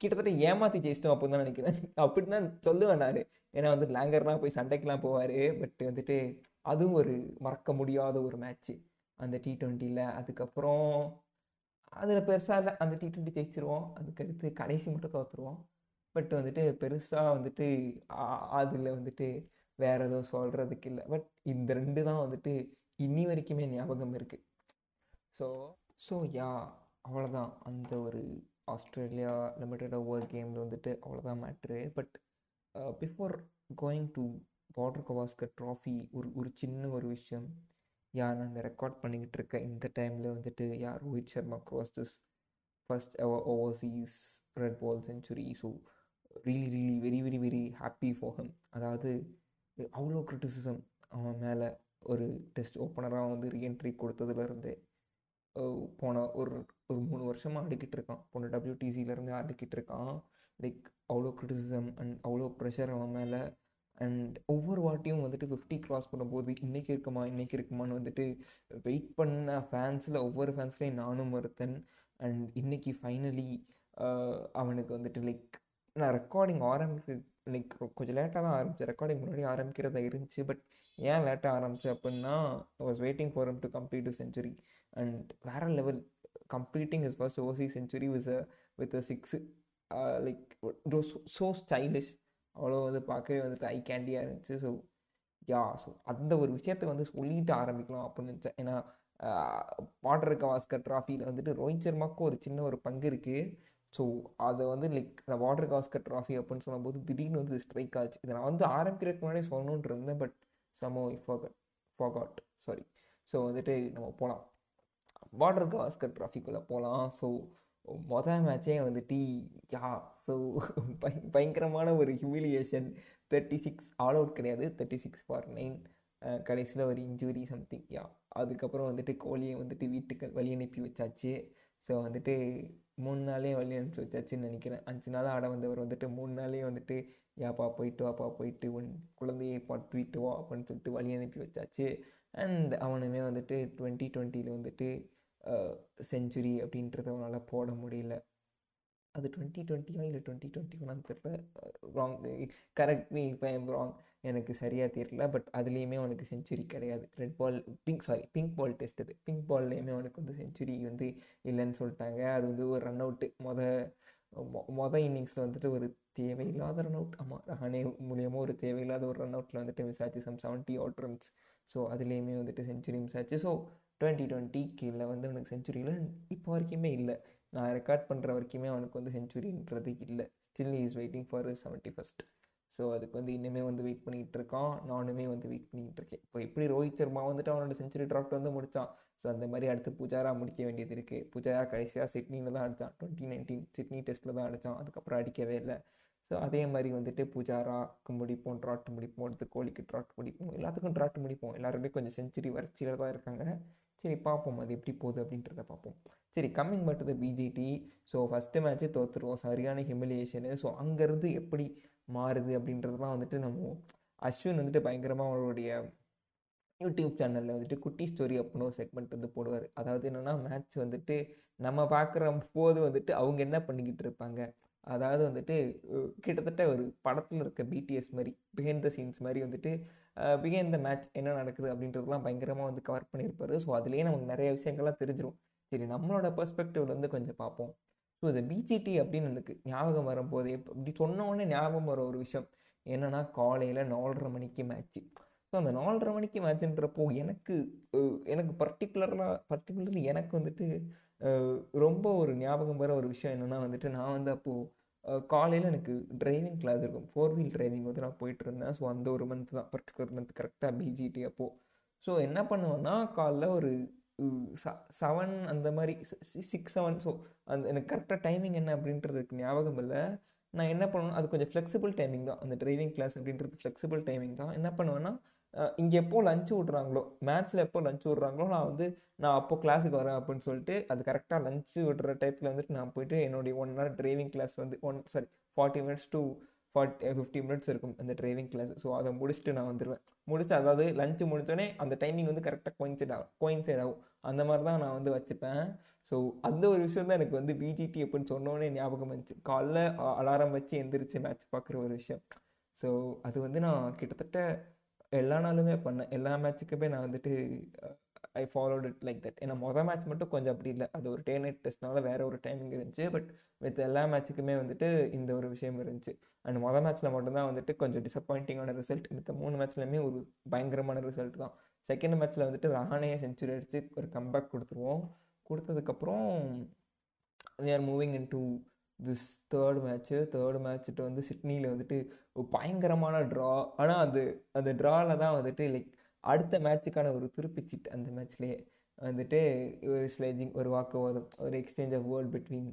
கிட்டத்தட்ட ஏமாற்றி ஜெயிச்சிட்டோம் அப்படின்னு தான் நினைக்கிறேன். அப்படி தான் சொல்லுவேன் நான். ஏன்னா வந்து லேங்கர்லாம் போய் சண்டைக்கெலாம் போவார். பட் வந்துட்டு அதுவும் ஒரு மறக்க முடியாத ஒரு மேட்ச்சு அந்த டி ட்வெண்ட்டியில் அதுக்கப்புறம் அதில் பெருசாக இல்லை. அந்த டி ட்வெண்ட்டி ஜெயிச்சிருவோம். அதுக்கடுத்து கடைசி மட்டும் தோற்றுருவோம் பட் வந்துட்டு பெருசாக வந்துட்டு அதில் வந்துட்டு வேறு எதுவும் சொல்கிறதுக்கு இல்லை. பட் இந்த ரெண்டு தான் வந்துட்டு இன்னி வரைக்குமே ஞாபகம் இருக்குது ஸோ ஸோ யா அவ்வளோதான் அந்த ஒரு ஆஸ்திரேலியா லிமிட்டட் ஓவர் கேமில் வந்துட்டு அவ்வளோதான் matter but before going to Border Gavaskar trophy ஒரு ஒரு சின்ன ஒரு விஷயம். யா நான் இந்த ரெக்கார்ட் பண்ணிக்கிட்டு இருக்கேன் இந்த டைமில் வந்துட்டு யார் Rohit Sharma crossed this first overseas red ball century so really really very very very happy for him அதாவது அவ்வளோ கிரிட்டிசிசம் அவன் மேலே ஒரு டெஸ்ட் ஓப்பனராக வந்து ரீஎன்ட்ரி கொடுத்ததுலேருந்து போன ஒரு ஒரு மூணு வருஷமாக அடிக்கிட்டு இருக்கான். போன டபிள்யூடிசியிலேருந்து அடிக்கிட்டு இருக்கான். லைக் அவ்வளோ கிரிட்டிசிசம் அண்ட் அவ்வளோ ப்ரெஷர் அவன் மேலே அண்ட் ஒவ்வொரு வாட்டியும் வந்துட்டு ஃபிஃப்டி க்ராஸ் பண்ணும்போது இன்றைக்கி இருக்குமா? இன்றைக்கி இருக்குமான்னு வந்துட்டு வெயிட் பண்ண ஃபேன்ஸில் ஒவ்வொரு ஃபேன்ஸ்லேயும் நானும் ஒருத்தன். அண்ட் இன்றைக்கி ஃபைனலி அவனுக்கு வந்துட்டு லைக் நான் ரெக்கார்டிங் ஆரம்பிக்க லைக் கொஞ்சம் லேட்டாக தான் ஆரம்பித்தேன் ரெக்கார்டிங் முன்னாடி ஆரம்பிக்கிறதா இருந்துச்சு. பட் ஏன் லேட்டாக ஆரம்பிச்சு அப்படின்னா was waiting for to complete century and வேற level completing is first Aussie century with a with a six like so stylish அவ்வளோ வந்து பார்க்கவே வந்துட்டு ஐ கேண்டியாக இருந்துச்சு. ஸோ யா ஸோ அந்த ஒரு விஷயத்தை வந்து சொல்லிட்டு ஆரம்பிக்கலாம் அப்படின்னு நினச்சேன். ஏன்னா பாட்டர் கவாஸ்கர் ட்ராஃபியில் வந்துட்டு ரோஹித் சர்மாவுக்கு ஒரு சின்ன ஒரு பங்கு இருக்குது ஸோ அதை வந்து லைக் நான் வாட்டர் காஸ்கர் ட்ராஃபி அப்படின்னு சொல்லும்போது திடீர்னு வந்து ஸ்ட்ரைக் ஆச்சு. இதை நான் வந்து ஆரம்பிக்கிறதுக்கு முன்னாடி சொல்லணுன்ட்டு இருந்தேன் but somehow forgot forgot sorry so வந்துட்டு நம்ம போகலாம் வாட்டர் காஸ்கர் ட்ராஃபிக்குள்ளே போகலாம் ஸோ மொதல் மேட்சே வந்துட்டு யா ஸோ பய பயங்கரமான ஒரு humiliation thirty six all out கிடையாது. தேர்ட்டி சிக்ஸ் ஃபார் நைன் கடைசியில் ஒரு இன்ஜுரி சம்திங் யா. அதுக்கப்புறம் வந்துட்டு கோலியை வந்துட்டு வீட்டுக்கு வழி அனுப்பி வச்சாச்சு. ஸோ வந்துட்டு மூணு நாளே வழி அனுப்பிச்சி வச்சாச்சுன்னு நினைக்கிறேன். அஞ்சு நாள் ஆட வந்தவர் வந்துட்டு மூணு நாளே வந்துட்டு யாப்பா போயிட்டு வாப்பா போயிட்டு உன் குழந்தையை பார்த்துட்டு வா அப்படின்னு சொல்லிட்டு வழி அனுப்பி வச்சாச்சு. அண்ட் அவனுமே வந்துட்டு டுவெண்ட்டி டுவெண்ட்டியில் வந்துட்டு செஞ்சுரி அப்படின்றத அவனால் போட முடியல. அது டுவெண்ட்டி டுவெண்ட்டியா இல்லை டுவெண்ட்டி டுவெண்ட்டி ஒன்னான்னு தெரில ராங் கரெக்ட் மீ இப்போ ராங் எனக்கு சரியாக தெரியல பட் அதுலேயுமே அவனுக்கு செஞ்சுரி கிடையாது. Red ball pink sorry pink ball test அது பிங்க் பால்லையுமே அவனுக்கு வந்து செஞ்சுரி வந்து இல்லைன்னு சொல்லிட்டாங்க. அது வந்து ஒரு ரன் அவுட்டு மொதல் மொதல் இன்னிங்ஸில் வந்துட்டு ஒரு தேவையில்லாத ரன் அவுட் ஆமாம் ரஹானே மூலியமாக ஒரு தேவையில்லாத ஒரு ரன் அவுட்டில் வந்துட்டு மிஸ் ஆச்சு some seventy out runs so அதுலேயுமே வந்துட்டு செஞ்சுரி மிஸ் ஆச்சு. ஸோ டுவெண்ட்டி டுவெண்ட்டி கீழே வந்து அவனுக்கு செஞ்சுரியில் இப்போ வரைக்குமே இல்லை. நான் ரெக்கார்ட் பண்ணுற வரைக்குமே அவனுக்கு வந்து செஞ்சுரின்றது இல்லை. Still is waiting for seventy first so அதுக்கு வந்து இன்னுமே வந்து வெயிட் பண்ணிகிட்டு இருக்கான். நானுமே வந்து வெயிட் பண்ணிகிட்டு இருக்கேன். இப்போ எப்படி ரோஹித் சர்மா வந்துட்டு அவனோட செஞ்சுரி ட்ராஃப்ட் வந்து முடித்தான் ஸோ அந்த மாதிரி அடுத்து பூஜாரா முடிக்க வேண்டியது இருக்குது பூஜாரா கடைசியாக சிட்னியில் தான் அடித்தான் டுவெண்ட்டி நைன்டீன் சிட்னி டெஸ்ட்டில் தான் அடித்தான் அதுக்கப்புறம் அடிக்கவே இல்லை. ஸோ அதே மாதிரி வந்துட்டு பூஜாராக்கு முடிப்போம் ட்ராட் முடிப்போம் அடுத்து கோழிக்கு ட்ராட் முடிப்போம். எல்லாத்துக்கும் ட்ராட் முடிப்போம். எல்லாருமே கொஞ்சம் செஞ்சுரி வறட்சியில் தான் இருக்காங்க. சரி பார்ப்போம். அது எப்படி போகுது அப்படின்றத பார்ப்போம். சரி coming but the BGT so first மேட்ச்சே தோற்றுருவோம் சரியான ஹிமிலியேஷனு ஸோ அங்கேருந்து எப்படி மாறுது அப்படின்றதெல்லாம் வந்துட்டு நம்ம அஸ்வின் வந்துட்டு பயங்கரமாக அவருடைய யூடியூப் சேனலில் வந்துட்டு குட்டி ஸ்டோரி அப்படின்னு ஒரு செக்மெண்ட் வந்து போடுவார். அதாவது என்னென்னா மேட்ச் வந்துட்டு நம்ம பார்க்குற போது வந்துட்டு அவங்க என்ன பண்ணிக்கிட்டு இருப்பாங்க? அதாவது வந்துட்டு கிட்டத்தட்ட ஒரு படத்தில் இருக்க பிடிஎஸ் மாதிரி பிஹைண்ட் த சீன்ஸ் மாதிரி வந்துட்டு பிஹைண்ட் த மேட்ச் என்ன நடக்குது அப்படின்றதுலாம் பயங்கரமாக வந்து கவர் பண்ணியிருப்பாரு. ஸோ அதுலேயே நமக்கு நிறைய விஷயங்கள்லாம் தெரிஞ்சிடும் சரி நம்மளோட பெர்ஸ்பெக்டிவ்லேருந்து கொஞ்சம் பார்ப்போம். ஸோ இந்த பிஜிடி அப்படின்னு எனக்கு ஞாபகம் வரும்போது இப்படி சொன்ன உடனே ஞாபகம் வர ஒரு விஷயம் என்னென்னா காலையில் நாலரை மணிக்கு மேட்ச்சு ஸோ அந்த நாலரை மணிக்கு மேட்ச்ன்றப்போ எனக்கு எனக்கு பர்டிகுலராக பர்டிகுலர்லி எனக்கு வந்துட்டு ரொம்ப ஒரு ஞாபகம் வர ஒரு விஷயம் என்னென்னா வந்துட்டு நான் வந்து அப்போது காலையில் எனக்கு டிரைவிங் கிளாஸ் இருக்கும். ஃபோர் வீல் டிரைவிங் வந்து நான் போயிட்டு இருந்தேன். ஸோ அந்த ஒரு மந்த் தான். பர்டிகுலர் மந்த் கரெக்டாக பிஜிடி அப்போது ஸோ என்ன பண்ணுவேன்னா காலைல ஒரு செவன் அந்த மாதிரி சிக்ஸ் செவன் ஸோ அந்த எனக்கு கரெக்டாக டைமிங் என்ன அப்படின்றதுக்கு ஞாபகம் இல்லை. நான் என்ன பண்ணுவேன் அது கொஞ்சம் ஃப்ளெக்சிபிள் டைமிங் தான். அந்த டிரைவிங் கிளாஸ் அப்படின்றது ஃப்ளெக்சிபிள் டைமிங் தான். என்ன பண்ணுவேன்னா இங்கே எப்போ லஞ்சு விட்றாங்களோ மேட்ச்சில் எப்போ லஞ்ச் விட்றாங்களோ நான் வந்து நான் அப்போ கிளாஸுக்கு வரேன் அப்படின்னு சொல்லிட்டு அது கரெக்டாக லஞ்சு விடுற டயத்தில் வந்துட்டு நான் போயிட்டு என்னுடைய ஒன் ஹவர் டிரைவிங் கிளாஸ் வந்து one sorry forty minutes to forty fifty minutes இருக்கும் அந்த டிரைவிங் கிளாஸ் ஸோ அதை முடிச்சுட்டு நான் வந்துடுவேன் முடிச்சு அதாவது லஞ்சு முடித்தோடனே அந்த டைமிங் வந்து கரெக்டாக கோயின்சைட் ஆகும் கோயின்சைட் ஆகும். அந்த மாதிரி தான் நான் வந்து வச்சுப்பேன். ஸோ அந்த ஒரு விஷயம் தான் எனக்கு வந்து பிஜிடி அப்படின்னு சொன்னோன்னே ஞாபகம் வந்துச்சு. காலைல அலாரம் வச்சு எந்திரிச்சு மேட்ச் பார்க்குற ஒரு விஷயம். ஸோ அது வந்து நான் கிட்டத்தட்ட எல்லா நாளுமே பண்ணேன் எல்லா மேட்ச்சுக்குமே நான் வந்துட்டு I followed it like that ஏன்னா மொதல் மேட்ச் மட்டும் கொஞ்சம் அப்படி இல்லை. அது ஒரு டே நைட் டெஸ்ட்னால வேறு ஒரு டைமிங் இருந்துச்சு. பட் வித் எல்லா மேட்ச்சுக்குமே வந்துட்டு இந்த ஒரு விஷயம் இருந்துச்சு. அண்ட் மொதல் மேட்ச்சில் மட்டும்தான் வந்துட்டு கொஞ்சம் டிசப்பாயிண்டிங்கான ரிசல்ட் மித்த மூணு மேட்ச்லையுமே ஒரு பயங்கரமான ரிசல்ட் தான். செகண்ட் மேட்ச்சில் வந்துட்டு ராணையை செஞ்சுரி அடித்து ஒரு கம்பேக் கொடுத்துருவோம். கொடுத்ததுக்கப்புறம் we are moving into this third match third மேட்ச்சுட்டு வந்து சிட்னியில் வந்துட்டு பயங்கரமான ட்ரா ஆனால் அது அந்த ட்ராவில் தான் வந்துட்டு லைக் அடுத்த மேட்ச்சுக்கான ஒரு திருப்பிச்சிட்டு அந்த மேட்ச்லேயே வந்துட்டு ஒரு ஸ்லேஜிங் ஒரு வாக்குவாதம் ஒரு exchange of words between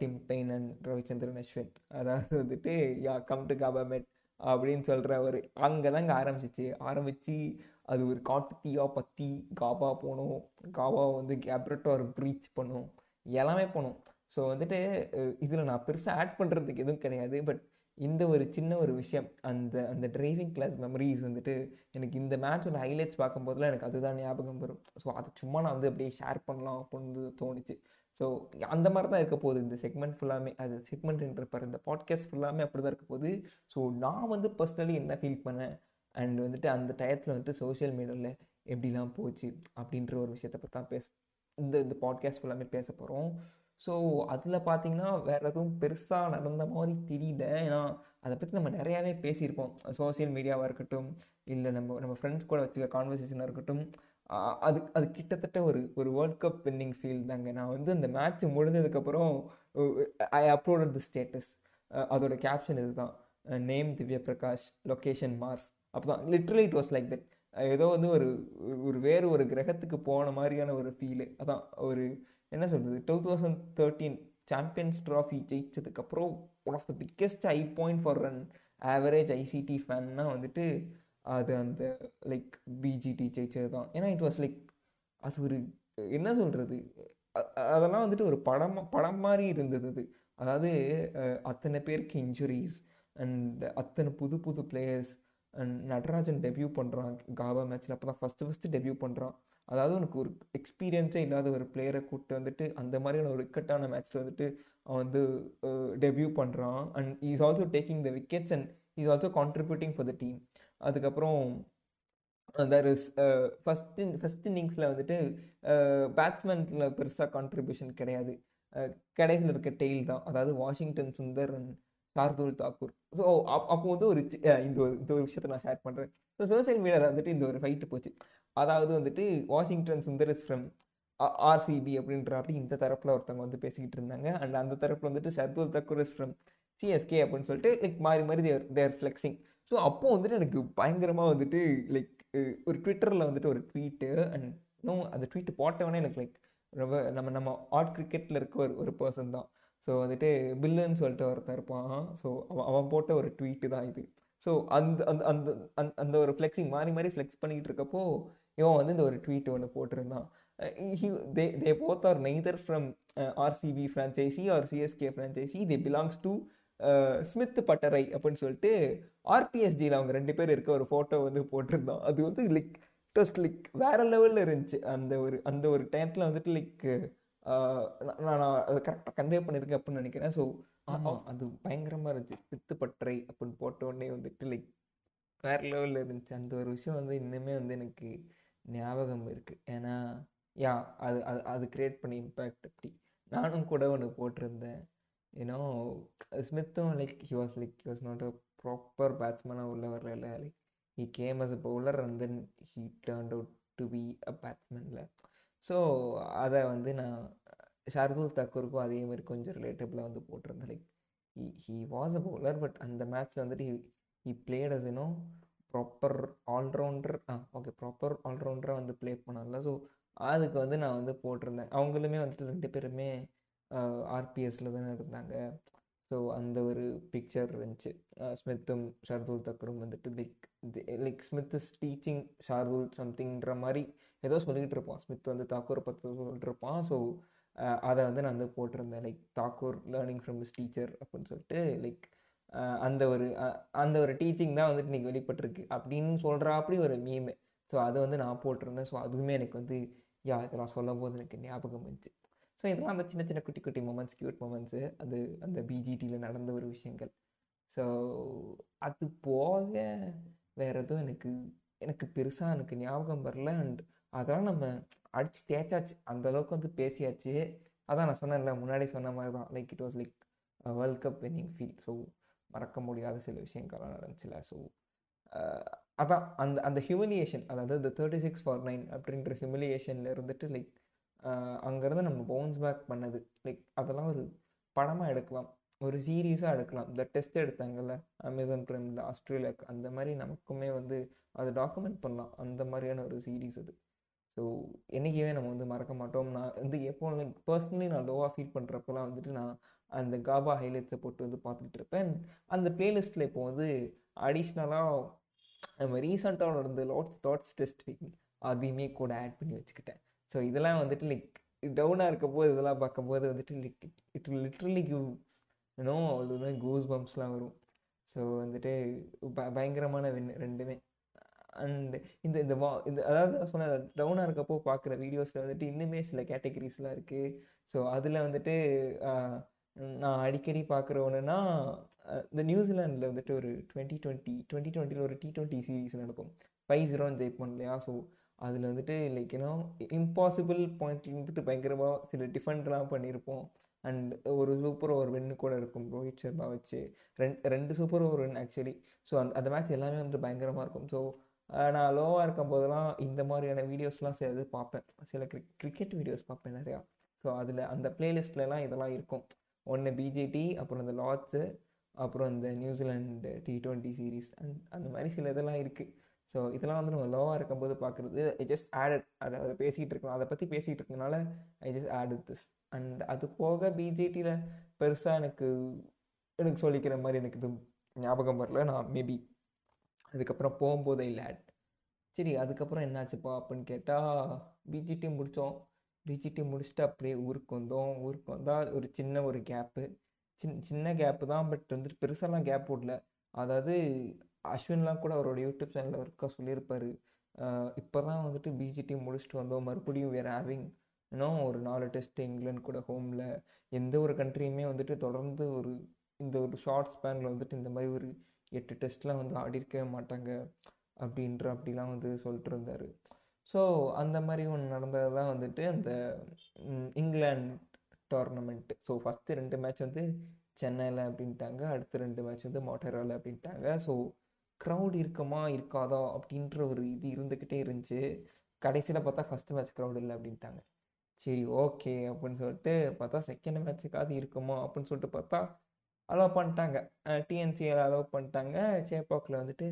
Tim Paine and Ravichandran Ashwin அதாவது வந்துட்டு யா கம் டு கவர்மெண்ட் அப்படின்னு சொல்கிற ஒரு அங்கே தாங்க ஆரம்பிச்சிச்சு. ஆரம்பித்து அது ஒரு காட்டு தீயா பற்றி காபா போனோம். காபா வந்து கேப்ரட்டோர் ப்ரீச் பண்ணோம். எல்லாமே போனோம். ஸோ வந்துட்டு இதில் நான் பெருசாக ஆட் பண்ணுறதுக்கு எதுவும் கிடையாது. பட் இந்த ஒரு சின்ன ஒரு விஷயம் அந்த அந்த டிரைவிங் கிளாஸ் மெமரிஸ் வந்துட்டு எனக்கு இந்த மேட்சோட ஹைலைட்ஸ் பார்க்கும்போதுலாம் எனக்கு அதுதான் ஞாபகம் வரும். ஸோ அது சும்மா நான் வந்து அப்படியே ஷேர் பண்ணலாம் அப்படின்னு தோணுச்சு. ஸோ அந்த மாதிரி தான் இருக்க போகுது. இந்த செக்மெண்ட் ஃபுல்லாமே அது செக்மெண்ட்ன்ற பாரு இந்த பாட்காஸ்ட் ஃபுல்லாமே அப்படி தான் இருக்க போகுது. ஸோ நான் வந்து பர்சனலி என்ன ஃபீல் பண்ணேன்? அண்ட் வந்துட்டு அந்த டயத்தில் வந்துட்டு சோஷியல் மீடியாவில் எப்படிலாம் போச்சு? அப்படின்ற ஒரு விஷயத்தை பற்றி தான் பேச இந்த இந்த பாட்காஸ்ட் ஃபுல்லாமே பேச போகிறோம் ஸோ அதில் பார்த்தீங்கன்னா வேறு எதுவும் பெருசாக நடந்த மாதிரி தெரியல. ஏன்னா அதை பற்றி நம்ம நிறையாவே பேசியிருப்போம். சோசியல் மீடியாவாக இருக்கட்டும் இல்லை நம்ம நம்ம ஃப்ரெண்ட்ஸ் கூட வச்சுக்க கான்வர்சேஷனாக இருக்கட்டும். அது அது கிட்டத்தட்ட ஒரு ஒரு வேர்ல்ட் கப் வின்னிங் ஃபீல் தாங்க. நான் வந்து அந்த மேட்ச் முடிஞ்சதுக்கப்புறம் ஐ அப்லோடட் தி ஸ்டேட்டஸ் அதோட கேப்ஷன் இதுதான். Name Divya Prakash location Mars அப்போ தான் literally it was like that ஏதோ வந்து ஒரு ஒரு வேறு ஒரு கிரகத்துக்கு போன மாதிரியான ஒரு ஃபீலு அதான் ஒரு என்ன சொல்கிறது two thousand thirteen Champions Trophy ஜெயிச்சதுக்கப்புறம் one of the biggest high point for an average ICT ஃபேன்னா வந்துட்டு அது அந்த லைக் பிஜிடி ஜெயிச்சது தான் ஏன்னா இட் வாஸ் லைக் அது ஒரு என்ன சொல்கிறது அதெல்லாம் வந்துட்டு ஒரு படம் படம் மாதிரி இருந்தது அது. அதாவது அத்தனை பேருக்கு இன்ஜுரிஸ் அண்ட் அத்தனை புது புது பிளேயர்ஸ் அண்ட் நடராஜன் டெபியூ பண்ணுறான் காபா மேட்ச்சில் அப்போ தான் ஃபஸ்ட்டு ஃபஸ்ட்டு டெபியூ பண்ணுறான் அதாவது உனக்கு ஒரு எக்ஸ்பீரியன்ஸே இல்லாத ஒரு பிளேயரை கூப்பிட்டு வந்துட்டு அந்த மாதிரியான ஒரு இக்கட்டான மேட்ச்சில் வந்துட்டு அவன் வந்து டெபியூ பண்ணுறான் and is also taking the wickets and is also contributing for the team அதுக்கப்புறம் அந்த ஃபஸ்ட் ஃபஸ்ட் இன்னிங்ஸில் வந்துட்டு பேட்ஸ்மேனில் பெருசாக கான்ட்ரிபியூஷன் கிடையாது. கடைசியில் இருக்க டெய்ல் தான். அதாவது Washington Sundar and Shardul Thakur. So அப்போ வந்து ஒரு இந்த ஒரு இந்த ஒரு விஷயத்தை நான் ஷேர் பண்ணுறேன் ஸோ சோசியல் மீடியாவில் வந்துட்டு இந்த ஒரு ஃபைட்டு போச்சு. அதாவது வந்துட்டு Washington Sundar is from RCB அப்படின்ற அப்படி இந்த தரப்பில் ஒருத்தவங்க வந்து பேசிக்கிட்டு இருந்தாங்க. அண்ட் அந்த தரப்பில் வந்துட்டு Shardul Thakur is from CSK அப்படின்னு சொல்லிட்டு லைக் மாறி மாறி தேர் தேர் ஃப்ளெக்ஸிங் ஸோ அப்போது வந்துட்டு எனக்கு பயங்கரமாக வந்துட்டு லைக் ஒரு ட்விட்டரில் வந்துட்டு ஒரு ட்வீட்டு அண்ட் இன்னும் அந்த ட்வீட்டு போட்டவனே எனக்கு லைக் ரொம்ப நம்ம நம்ம ஆர்ட் கிரிக்கெட்டில் இருக்க ஒரு ஒரு பர்சன் தான். ஸோ வந்துட்டு பில்லுன்னு சொல்லிட்டு ஒருத்தன் இருப்பான். ஸோ அவன் அவன் போட்ட ஒரு ட்வீட்டு தான் இது. ஸோ அந்த அந்த அந்த அந்த ஒரு ஃப்ளெக்ஸிங் மாறி மாறி ஃப்ளெக்ஸ் பண்ணிக்கிட்டு இருக்கப்போ இவன் வந்து இந்த ஒரு ட்வீட் ஒன்று போட்டிருந்தான். They they both are neither from RCB franchise or CSK franchise they belongs to Smith பட்டரை அப்படின்னு சொல்லிட்டு ஆர்பிஎஸ்டியில் அவங்க ரெண்டு பேர் இருக்க ஒரு ஃபோட்டோ வந்து போட்டிருந்தான். அது வந்து லைக் வாஸ் லைக் வேற லெவலில் இருந்துச்சு. அந்த ஒரு அந்த ஒரு டயத்தில் வந்துட்டு லைக் நான் அதை கரெக்டாக கன்வே பண்ணியிருக்கேன் அப்படின்னு நினைக்கிறேன். ஸோ அது பயங்கரமாக இருந்துச்சு. ஸ்மித் பட்டறை அப்படின்னு போட்ட உடனே வந்துட்டு லைக் வேற லெவலில் இருந்துச்சு. அந்த ஒரு விஷயம் வந்து இன்னுமே வந்து எனக்கு ஞாபகம் இருக்குது ஏன்னா யா அது அது அது க்ரியேட் பண்ணி இம்பேக்ட் அப்படி. நானும் கூட ஒன்று போட்டிருந்தேன். ஏன்னோ ஸ்மித்தும் like he was like he was not a proper பேட்ஸ்மேனாக உள்ள வரல. Like he came as a bowler and then he turned out to be a பேட்ஸ்மேனில் so அதை வந்து நான் ஷார்துல் தக்கூருக்கும் அதே மாதிரி கொஞ்சம் ரிலேட்டபிளாக வந்து போட்டிருந்தேன். Like he he was a bowler but அந்த மேட்ச்சில் வந்துட்டு he played as you know proper all rounder ah okay proper ஆல்ரவுண்டராக வந்து ப்ளே பண்ணல ஸோ அதுக்கு வந்து நான் வந்து போட்டிருந்தேன். அவங்களுமே வந்துட்டு ரெண்டு பேருமே ஆர்பிஎஸ்ல தானே இருந்தாங்க. ஸோ அந்த ஒரு பிக்சர் இருந்துச்சு. ஸ்மித்தும் ஷார்துல் தக்கரும் வந்துட்டு like like Smith is teaching Shardul சம்திங்ன்ற மாதிரி ஏதோ சொல்லிக்கிட்டு இருப்பான். ஸ்மித் வந்து தாக்கூரை பற்றி சொல்லிட்டு இருப்பான். ஸோ அதை வந்து நான் வந்து போட்டிருந்தேன். Like Thakur learning from his teacher அப்படின்னு சொல்லிட்டு லைக் அந்த ஒரு அந்த ஒரு டீச்சிங் தான் வந்துட்டு இன்றைக்கி வெளிப்பட்டிருக்கு. அப்படின்னு சொல்கிறாப்படி ஒரு மீமு ஸோ அதை வந்து நான் போட்டிருந்தேன். ஸோ அதுவுமே எனக்கு வந்து யா இதெல்லாம் சொல்லும் போது எனக்கு ஞாபகம் வந்துச்சு. ஸோ இதெல்லாம் அந்த சின்ன சின்ன குட்டி குட்டி மூமெண்ட்ஸ் க்யூட் மூமெண்ட்ஸு அது அந்த பிஜிடியில் நடந்த ஒரு விஷயங்கள். ஸோ அது போக வேறு எதுவும் எனக்கு எனக்கு பெருசாக எனக்கு ஞாபகம் வரல. அண்ட் அதெல்லாம் நம்ம அடித்து தேய்ச்சாச்சு. அந்தளவுக்கு வந்து பேசியாச்சு. அதான் நான் சொன்னேன்ல முன்னாடி சொன்ன மாதிரி தான். Like it was like world cup winning feel so மறக்க முடியாத சில விஷயங்கள்லாம் நடந்துச்சுல. ஸோ அதான் அந்த அந்த ஹியூமிலியேஷன் அதாவது இந்த தேர்ட்டி சிக்ஸ் ஃபார் நைன் அப்படின்ற ஹியூமிலியேஷனில் இருந்துட்டு லைக் அங்கேருந்து நம்ம பவுன்ஸ் பேக் பண்ணது. லைக் அதெல்லாம் ஒரு படமாக எடுக்கலாம். ஒரு சீரியஸாக எடுக்கலாம். இந்த டெஸ்ட் எடுத்தாங்கல்ல அமேசான் ப்ரைமில் ஆஸ்திரேலியாவுக்கு அந்த மாதிரி நமக்குமே வந்து அதை டாக்குமெண்ட் பண்ணலாம். அந்த மாதிரியான ஒரு சீரீஸ் அது. ஸோ என்றைக்குமே நம்ம வந்து மறக்க மாட்டோம். நான் வந்து எப்போ பர்சனலி நான் லோவாக ஃபீல் பண்ணுறப்பெல்லாம் வந்துட்டு நான் அந்த காபா ஹைலைட்ஸை போட்டு வந்து பார்த்துக்கிட்டு இருப்பேன். அந்த பிளேலிஸ்ட்டில் இப்போ வந்து அடிஷ்னலாக நம்ம ரீசெண்டாக நடந்த லாட்ஸ் லாட்ஸ் டெஸ்ட் அதையுமே கூட ஆட் பண்ணி வச்சுக்கிட்டேன். ஸோ இதெல்லாம் வந்துட்டு லைக் டவுனாக இருக்க போது இதெல்லாம் பார்க்கும்போது வந்துட்டு like it literally gives no அது கூஸ் பம்ப்ஸ்லாம் வரும். ஸோ வந்துட்டு ப பயங்கரமான வெண் ரெண்டுமே. அண்ட் இந்த இந்த வா இந்த அதாவது நான் டவுனாக இருக்கப்போ பார்க்குற வீடியோஸில் வந்துட்டு இன்னுமே சில கேட்டகரிஸ்லாம் இருக்குது ஸோ அதில் வந்துட்டு நான் அடிக்கடி பார்க்குற ஒன்றுனா இந்த நியூசிலாண்டில் வந்துட்டு ஒரு டுவெண்ட்டி டுவெண்ட்டி டுவெண்ட்டி டுவெண்ட்டியில் ஒரு டி டுவெண்ட்டி சீரீஸ் நடக்கும். ஃபைவ் ஜீரோன்னு ஜெயிப்போம் இல்லையா? ஸோ அதில் வந்துட்டு லைக் ஏன்னா இம்பாசிபிள் பாயிண்ட்ல இருந்துட்டு பயங்கரமாக சில டிஃபெண்ட்லாம் பண்ணியிருப்போம் அண்ட் ஒரு சூப்பர் ஓவர் வின்னு கூட இருக்கும் ரோஹித் சர்மா வச்சு. ரெண்டு ரெண்டு super over win actually so அந்த அந்த மேட்ச் எல்லாமே வந்துட்டு பயங்கரமாக இருக்கும். ஸோ நான் லோவாக இருக்கும் போதெல்லாம் இந்த மாதிரியான வீடியோஸ்லாம் சேர்ந்து பார்ப்பேன். சில கிரிக் கிரிக்கெட் வீடியோஸ் பார்ப்பேன் நிறையா. ஸோ அதில் அந்த பிளேலிஸ்ட்லலாம் இதெல்லாம் இருக்கும். ஒன்று பிஜேடி அப்புறம் இந்த லார்ட்ஸு அப்புறம் இந்த New Zealand T twenty series and அந்த மாதிரி சில இதெல்லாம் இருக்குது ஸோ இதெல்லாம் வந்து நம்ம லோவாக இருக்கும்போது பார்க்குறது ஐ ஜஸ்ட் ஆடட் அதை அதை பேசிகிட்டு இருக்கோம் அதை பற்றி பேசிகிட்டு இருக்கனால I just added this and அது போக பிஜேடியில் பெருசாக எனக்கு எனக்கு சொல்லிக்கிற மாதிரி எனக்கு இது ஞாபகம் வரல. நான் மேபி அதுக்கப்புறம் போகும்போது லேட் சரி அதுக்கப்புறம் என்னாச்சுப்பா அப்படின்னு கேட்டால் பிஜிடி முடித்தோம் பிஜிடி முடிச்சுட்டு அப்படியே ஊருக்கு வந்தோம். ஊருக்கு வந்தால் ஒரு சின்ன ஒரு கேப்பு சின் சின்ன கேப்பு தான் பட் வந்துட்டு பெருசாலாம் கேப் விடல அதாவது அஸ்வின்லாம் கூட அவரோட யூடியூப் சேனலில் ஒர்க்காக சொல்லியிருப்பார். இப்போ தான் வந்துட்டு பிஜிடி முடிச்சுட்டு வந்தோம். மறுபடியும் வேறு ஹேவிங் இன்னும் ஒரு நாலு டெஸ்ட் இங்கிலாந்து கூட ஹோமில் எந்த ஒரு கண்ட்ரியுமே வந்துட்டு தொடர்ந்து ஒரு இந்த ஒரு ஷார்ட் ஸ்பேனில் வந்துட்டு இந்த மாதிரி ஒரு எட்டு டெஸ்ட்லாம் வந்து ஆடிருக்கவே மாட்டாங்க அப்படின்ற அப்படிலாம் வந்து சொல்லிட்டு இருந்தார். ஸோ அந்த மாதிரி ஒன்று நடந்தது தான் வந்துட்டு அந்த இங்கிலாந்து டோர்னமெண்ட்டு ஸோ ஃபஸ்ட்டு ரெண்டு மேட்ச் வந்து சென்னையில் அப்படின்ட்டாங்க அடுத்த ரெண்டு மேட்ச் வந்து மோட்டராவில் அப்படின்ட்டாங்க. ஸோ க்ரௌட் இருக்குமா இருக்காதா அப்படின்ற ஒரு இது இருந்துக்கிட்டே இருந்துச்சு. கடைசியில் பார்த்தா ஃபஸ்ட்டு மேட்ச் க்ரௌட் இல்லை அப்படின்ட்டாங்க. சரி ஓகே அப்படின்னு சொல்லிட்டு பார்த்தா செகண்ட் மேட்சுக்காவது இருக்குமா அப்படின்னு சொல்லிட்டு பார்த்தா அலோவ் பண்ணிட்டாங்க. டிஎன்சியில் அலோவ் பண்ணிட்டாங்க. சேப்பாக்கில் வந்துட்டு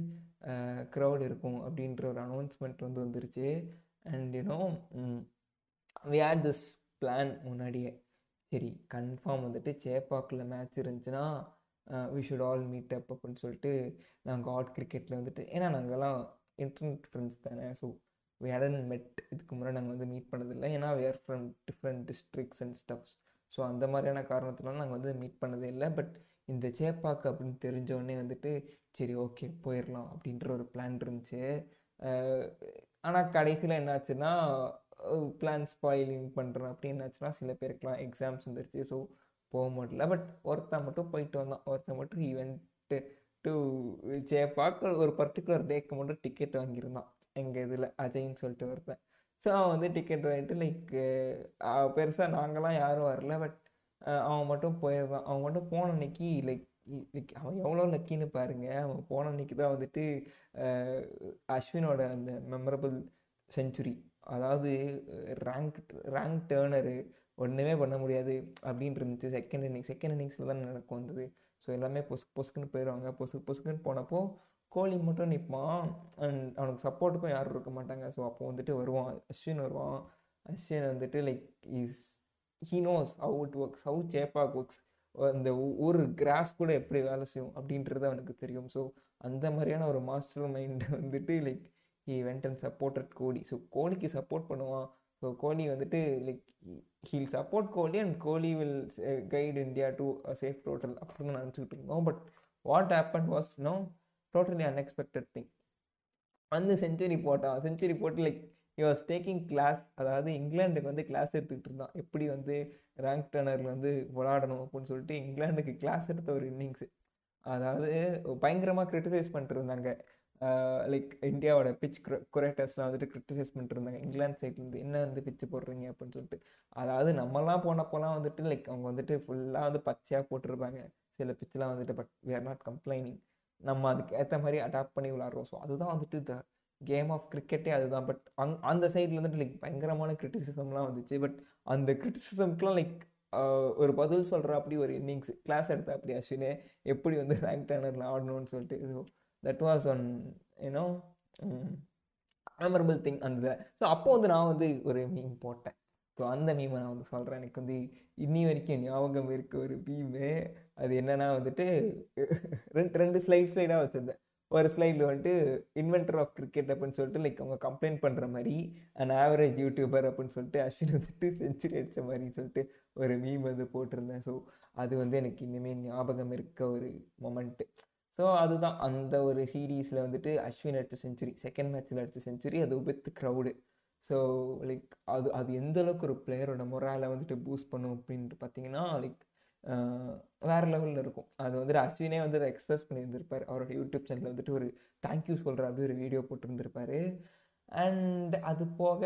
க்ரௌட் இருக்கும் அப்படின்ற ஒரு அனௌன்ஸ்மெண்ட் வந்து வந்துருச்சு. And you know we had this plan முன்னாடியே. சரி கன்ஃபார்ம் வந்துட்டு சேப்பாக்கில் மேட்ச் இருந்துச்சுன்னா we should all meet up அப்படின்னு சொல்லிட்டு நாங்கள் ஆட் கிரிக்கெட்டில் வந்துட்டு ஏன்னா நாங்கள்லாம் இன்டர்நெட் ஃப்ரெண்ட்ஸ் தானே. ஸோ வி ஹேடன் மெட் இதுக்கு முன்னாடி நாங்கள் வந்து மீட் பண்ணதில்லை. ஏன்னா we are from different districts and stuffs so அந்த மாதிரியான காரணத்தினால நாங்கள் வந்து மீட் பண்ணதே இல்லை. பட் இந்த சேப்பாக்கு அப்படின்னு தெரிஞ்சோடனே வந்துட்டு சரி ஓகே போயிடலாம் அப்படின்ற ஒரு பிளான் இருந்துச்சு. ஆனால் கடைசியில் என்னாச்சுன்னா பிளான் ஸ்பாயிலிங் பண்ணுறோம் அப்படி என்னாச்சுன்னா சில பேருக்குலாம் எக்ஸாம்ஸ் வந்துருச்சு. ஸோ போக முடியல. பட் ஒருத்தன் மட்டும் போயிட்டு வந்தான். ஒருத்தன் மட்டும் ஈவெண்ட்டு டு சேப்பாக்கு ஒரு பர்டிகுலர் டேக்கு மட்டும் டிக்கெட் வாங்கியிருந்தான். எங்கள் இதில் அஜய்ன்னு சொல்லிட்டு ஒருத்தன். ஸோ அவன் வந்து டிக்கெட் வாங்கிட்டு லைக் பெருசாக நாங்களாம் யாரும் வரல. பட் அவன் மட்டும் போயிருந்தான் அவன் மட்டும் போன அன்னைக்கு லைக் லைக் அவன் எவ்வளோ லக்கின்னு பாருங்கள் அவன் போன அன்னைக்கு தான் வந்துட்டு அஸ்வினோட அந்த மெமரபிள் செஞ்சுரி அதாவது ரேங்க் ரேங்க் டேர்னரு ஒன்றுமே பண்ண முடியாது அப்படின்னு இருந்துச்சு. செகண்ட் இன்னிங்ஸ் செகண்ட் இன்னிங்ஸில் தான் நடக்கும் வந்தது. ஸோ எல்லாமே பொசு பொசுக்குன்னு போயிடுவாங்க பொசுக்கு பொசுக்குன்னு போனப்போ கோலி மட்டும் நிற்பான் அண்ட் அவனுக்கு சப்போர்ட்டுக்கும் யாரும் இருக்க மாட்டாங்க. ஸோ அப்போ வந்துட்டு வருவான். அஸ்வின் வருவான். அஸ்வின் வந்துட்டு like is he knows how it works how Chepauk works அந்த ஒரு கிராஸ் கூட எப்படி வேலை செய்யும் அப்படின்றது அவனுக்கு தெரியும். ஸோ அந்த மாதிரியான ஒரு மாஸ்டர் மைண்ட் <laughs> வந்துட்டு like he went and supported Kohli so கோலிக்கு support பண்ணுவான். ஸோ கோலி வந்துட்டு like he'll support Kohli and Kohli will guide India to safe total அப்படின்னு நினச்சிக்கிட்டு இருந்தோம். But what happen was no totally unexpected thing வந்து century போட்டான் century போட்டு like you're taking class அதாவது இங்கிலாந்துக்கு வந்து கிளாஸ் எடுத்துக்கிட்டு இருந்தான். எப்படி வந்து ரேங்க் டர்னரில் வந்து விளாடணும் அப்படின்னு சொல்லிட்டு இங்கிலாந்துக்கு கிளாஸ் எடுத்த ஒரு இன்னிங்ஸு அதாவது பயங்கரமாக கிரிட்டிசைஸ் பண்ணிட்டு இருந்தாங்க. லைக் இந்தியாவோட பிச் குரேட்டர்ஸ்லாம் வந்துட்டு கிரிட்டிசைஸ் பண்ணிட்டு இருந்தாங்க. இங்கிலாந்து சைட்லேருந்து என்ன வந்து பிச்சு போடுறீங்க அப்படின்னு சொல்லிட்டு. அதாவது நம்மலாம் போனப்போலாம் வந்துட்டு லைக் அவங்க வந்துட்டு ஃபுல்லாக வந்து பச்சையாக போட்டிருப்பாங்க. சில பிச்செலாம் வந்துட்டு but we are not complaining நம்ம அதுக்கு ஏற்ற மாதிரி அடாப்ட் பண்ணி விளாட்றோம் ஸோ அதுதான் வந்துட்டு த கேம் ஆஃப் கிரிக்கெட்டே அதுதான். பட் அங் அந்த சைடில் வந்துட்டு லைக் பயங்கரமான கிரிட்டிசிசம்லாம் வந்துச்சு. பட் அந்த கிரிட்டிசிசம்க்குலாம் லைக் ஒரு பதில் சொல்கிற அப்படி ஒரு இன்னிங்ஸ் கிளாஸ் எடுத்த அப்படி அஸ்வினே எப்படி வந்து ரேங்க் டேனரில் ஆடணும்னு சொல்லிட்டு so that was one you know memorable thing அந்த ஸோ அப்போ வந்து நான் வந்து ஒரு மீம் போட்டேன். ஸோ அந்த மீமை நான் வந்து சொல்கிறேன் எனக்கு வந்து இன்னி வரைக்கும் ஞாபகம் இருக்க ஒரு மீமே அது என்னன்னா வந்துட்டு ரெண்டு ரெண்டு ஸ்லைட் ஸ்லைடாக வச்சுருந்தேன். ஒரு ஸ்லைடில் வந்துட்டு இன்வென்டர் ஆஃப் கிரிக்கெட் அப்படின்னு சொல்லிட்டு லைக் அவங்க கம்ப்ளைண்ட் பண்ணுற மாதிரி அண்ட் ஆவரேஜ் யூடியூபர் அப்படின்னு சொல்லிட்டு அஸ்வின் வந்துட்டு செஞ்சுரி அடித்த மாதிரி சொல்லிட்டு ஒரு மீம் வந்து போட்டிருந்தேன். ஸோ அது வந்து எனக்கு இன்னுமே ஞாபகம் இருக்க ஒரு மொமெண்ட்டு ஸோ அதுதான். அந்த ஒரு சீரீஸில் வந்துட்டு அஸ்வின் அடித்த செஞ்சுரி செகண்ட் மேட்ச்சில் அடித்த செஞ்சுரி அது வித் க்ரௌடு ஸோ லைக் அது அது எந்த அளவுக்கு ஒரு பிளேயரோட மொராலை வந்துட்டு பூஸ்ட் பண்ணும் அப்படின்ட்டு பார்த்தீங்கன்னா லைக் வேறு லெவலில் இருக்கும். அது வந்துட்டு அஸ்வினே வந்து அதை எக்ஸ்பிரஸ் பண்ணியிருந்திருப்பார். அவரோட யூடியூப் சேனலில் வந்துட்டு ஒரு தேங்க்யூ சொல்கிற அப்படி ஒரு வீடியோ போட்டிருந்திருப்பார். அண்ட் அது போக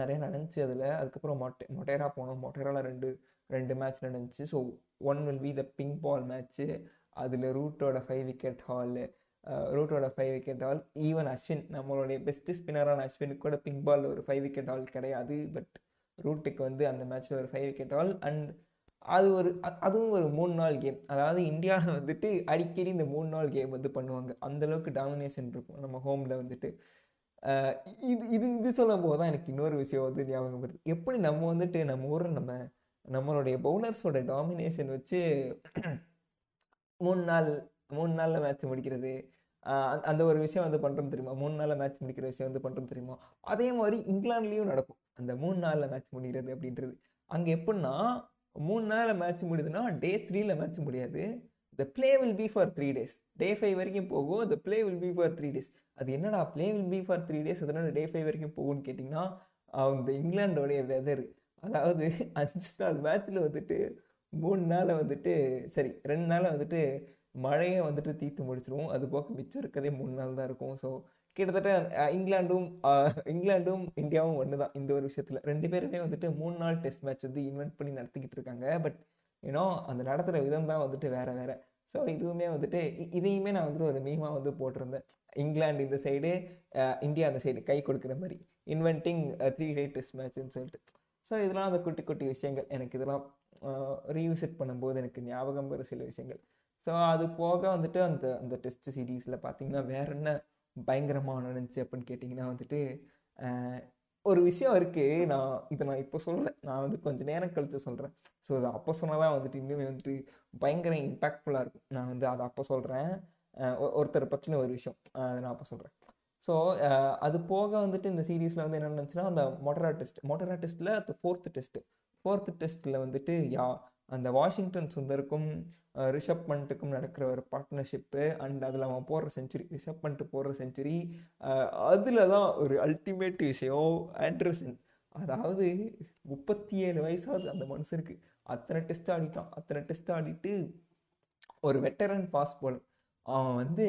நிறைய நடந்துச்சு அதில். அதுக்கப்புறம் மொட்டை மொட்டேரா போனோம். மொட்டேராவில் ரெண்டு ரெண்டு மேட்ச் நடந்துச்சு. So one will be the pink ball match அதில் ரூட்டோட five wicket haul ரூட்டோட five wicket haul even Ashwin நம்மளுடைய பெஸ்ட்டு ஸ்பின்னரான அஸ்வினுக்கு கூட பிங்க் பால் ஒரு ஃபைவ் விக்கெட் ஹால் கிடையாது. பட் ரூட்டுக்கு வந்து அந்த மேட்ச்சில் ஒரு ஃபைவ் விக்கெட் ஹால் அண்ட் அது ஒரு அதுவும் ஒரு மூணு நாள் கேம் அதாவது இந்தியாவில் வந்துட்டு அடிக்கடி இந்த மூணு நாள் கேம் வந்து பண்ணுவாங்க. அந்தளவுக்கு டாமினேஷன் இருக்கும் நம்ம ஹோமில் வந்துட்டு. இது இது இது சொல்லும் போது தான் எனக்கு இன்னொரு விஷயம் வந்து ஞாபகம் வருது. எப்படி நம்ம வந்துட்டு நம்ம ஊரில் நம்ம நம்மளுடைய பவுலர்ஸோட டாமினேஷன் வச்சு மூணு நாள் மூணு நாளில் மேட்ச் முடிக்கிறது. அந்த- அந்த ஒரு விஷயம் வந்து பண்ணுறோம் தெரியுமா? மூணு நாளில் மேட்ச் முடிக்கிற விஷயம் வந்து பண்ணுறோம் தெரியுமா? அதே மாதிரி இங்கிலாந்துலேயும் நடக்கும். அந்த மூணு நாளில் மேட்ச் முடிகிறது அப்படின்றது. அங்கே எப்படின்னா மூணு நாளில் மேட்ச் முடியுதுன்னா டே த்ரீல மேட்ச் முடியாது. The play will be for three days day five வரைக்கும் போகும். The play will be for three days அது என்னடா play will be for three days அதனால டே ஃபைவ் வரைக்கும் போகும்னு கேட்டிங்கன்னா அந்த இங்கிலாண்டோடைய வெதர் அதாவது அஞ்சு நாள் மேட்ச்சில் வந்துட்டு மூணு நாளை வந்துட்டு சரி ரெண்டு நாளை வந்துட்டு மழையை வந்துட்டு தீர்த்து முடிச்சிருவோம் அது போக மிச்சம் இருக்கதே மூணு நாள் தான் இருக்கும். ஸோ கிட்டத்தட்ட இங்கிலாண்டும் இங்கிலாண்டும் இந்தியாவும் ஒன்று தான் இந்த ஒரு விஷயத்தில். ரெண்டு பேருமே வந்துட்டு மூணு நாள் டெஸ்ட் மேட்ச் வந்து இன்வென்ட் பண்ணி நடத்திக்கிட்டு இருக்காங்க. பட் ஏன்னோ அந்த நடத்துகிற விதம் தான் வந்துட்டு வேறு வேறு. ஸோ இதுவுமே வந்துட்டு இதையுமே நான் வந்துட்டு ஒரு மீமாக வந்து போட்டிருந்தேன். இங்கிலாந்து இந்த சைடு இந்தியா அந்த சைடு கை கொடுக்குற மாதிரி. இன்வென்டிங் த்ரீ டே டெஸ்ட் மேட்ச்னு சொல்லிட்டு. ஸோ இதெல்லாம் அந்த குட்டி குட்டி விஷயங்கள். எனக்கு இதெல்லாம் ரீவிசிட் பண்ணும்போது எனக்கு ஞாபகம் வரும் சில விஷயங்கள். ஸோ அது போக வந்துட்டு அந்த அந்த டெஸ்ட் சீரீஸில் பார்த்தீங்கன்னா வேற என்ன பயங்கரமாக நடந்துச்சு அப்படின்னு கேட்டிங்கன்னா வந்துட்டு ஒரு விஷயம் இருக்குது நான் இதை நான் இப்போ சொல்லலை. நான் வந்து கொஞ்சம் நேரம் கழித்து சொல்கிறேன் ஸோ அதை அப்போ சொன்னால் தான் வந்துட்டு இன்னுமே வந்துட்டு பயங்கர இம்பேக்ட்ஃபுல்லாக இருக்கும். நான் வந்து அதை அப்போ சொல்கிறேன் ஒருத்தரை பற்றின ஒரு விஷயம். அதை நான் அப்போ சொல்கிறேன் ஸோ அது போக வந்துட்டு இந்த சீரீஸில் வந்து என்ன நடந்துச்சுன்னா அந்த மொட்டரா டெஸ்ட் மொட்டரா டெஸ்ட்டில் அந்த ஃபோர்த்து டெஸ்ட்டு ஃபோர்த்து டெஸ்ட்டில் வந்துட்டு யா அந்த வாஷிங்டன் சுந்தருக்கும் ரிஷப் பண்ட்டுக்கும் நடக்கிற ஒரு பார்ட்னர்ஷிப்பு அண்ட் அதில் அவன் போடுற செஞ்சுரி ரிஷப் பண்ட்டு போடுற செஞ்சுரி அதில் தான் ஒரு அல்டிமேட் விஷயம் ஆண்ட்ரசன். அதாவது முப்பத்தி ஏழு வயசாவது அந்த மனுஷனுக்கு அத்தனை டெஸ்ட் ஆடிட்டான். அத்தனை டெஸ்ட் ஆடிட்டு ஒரு வெட்டரன் ஃபாஸ்ட் பாலர் அவன் வந்து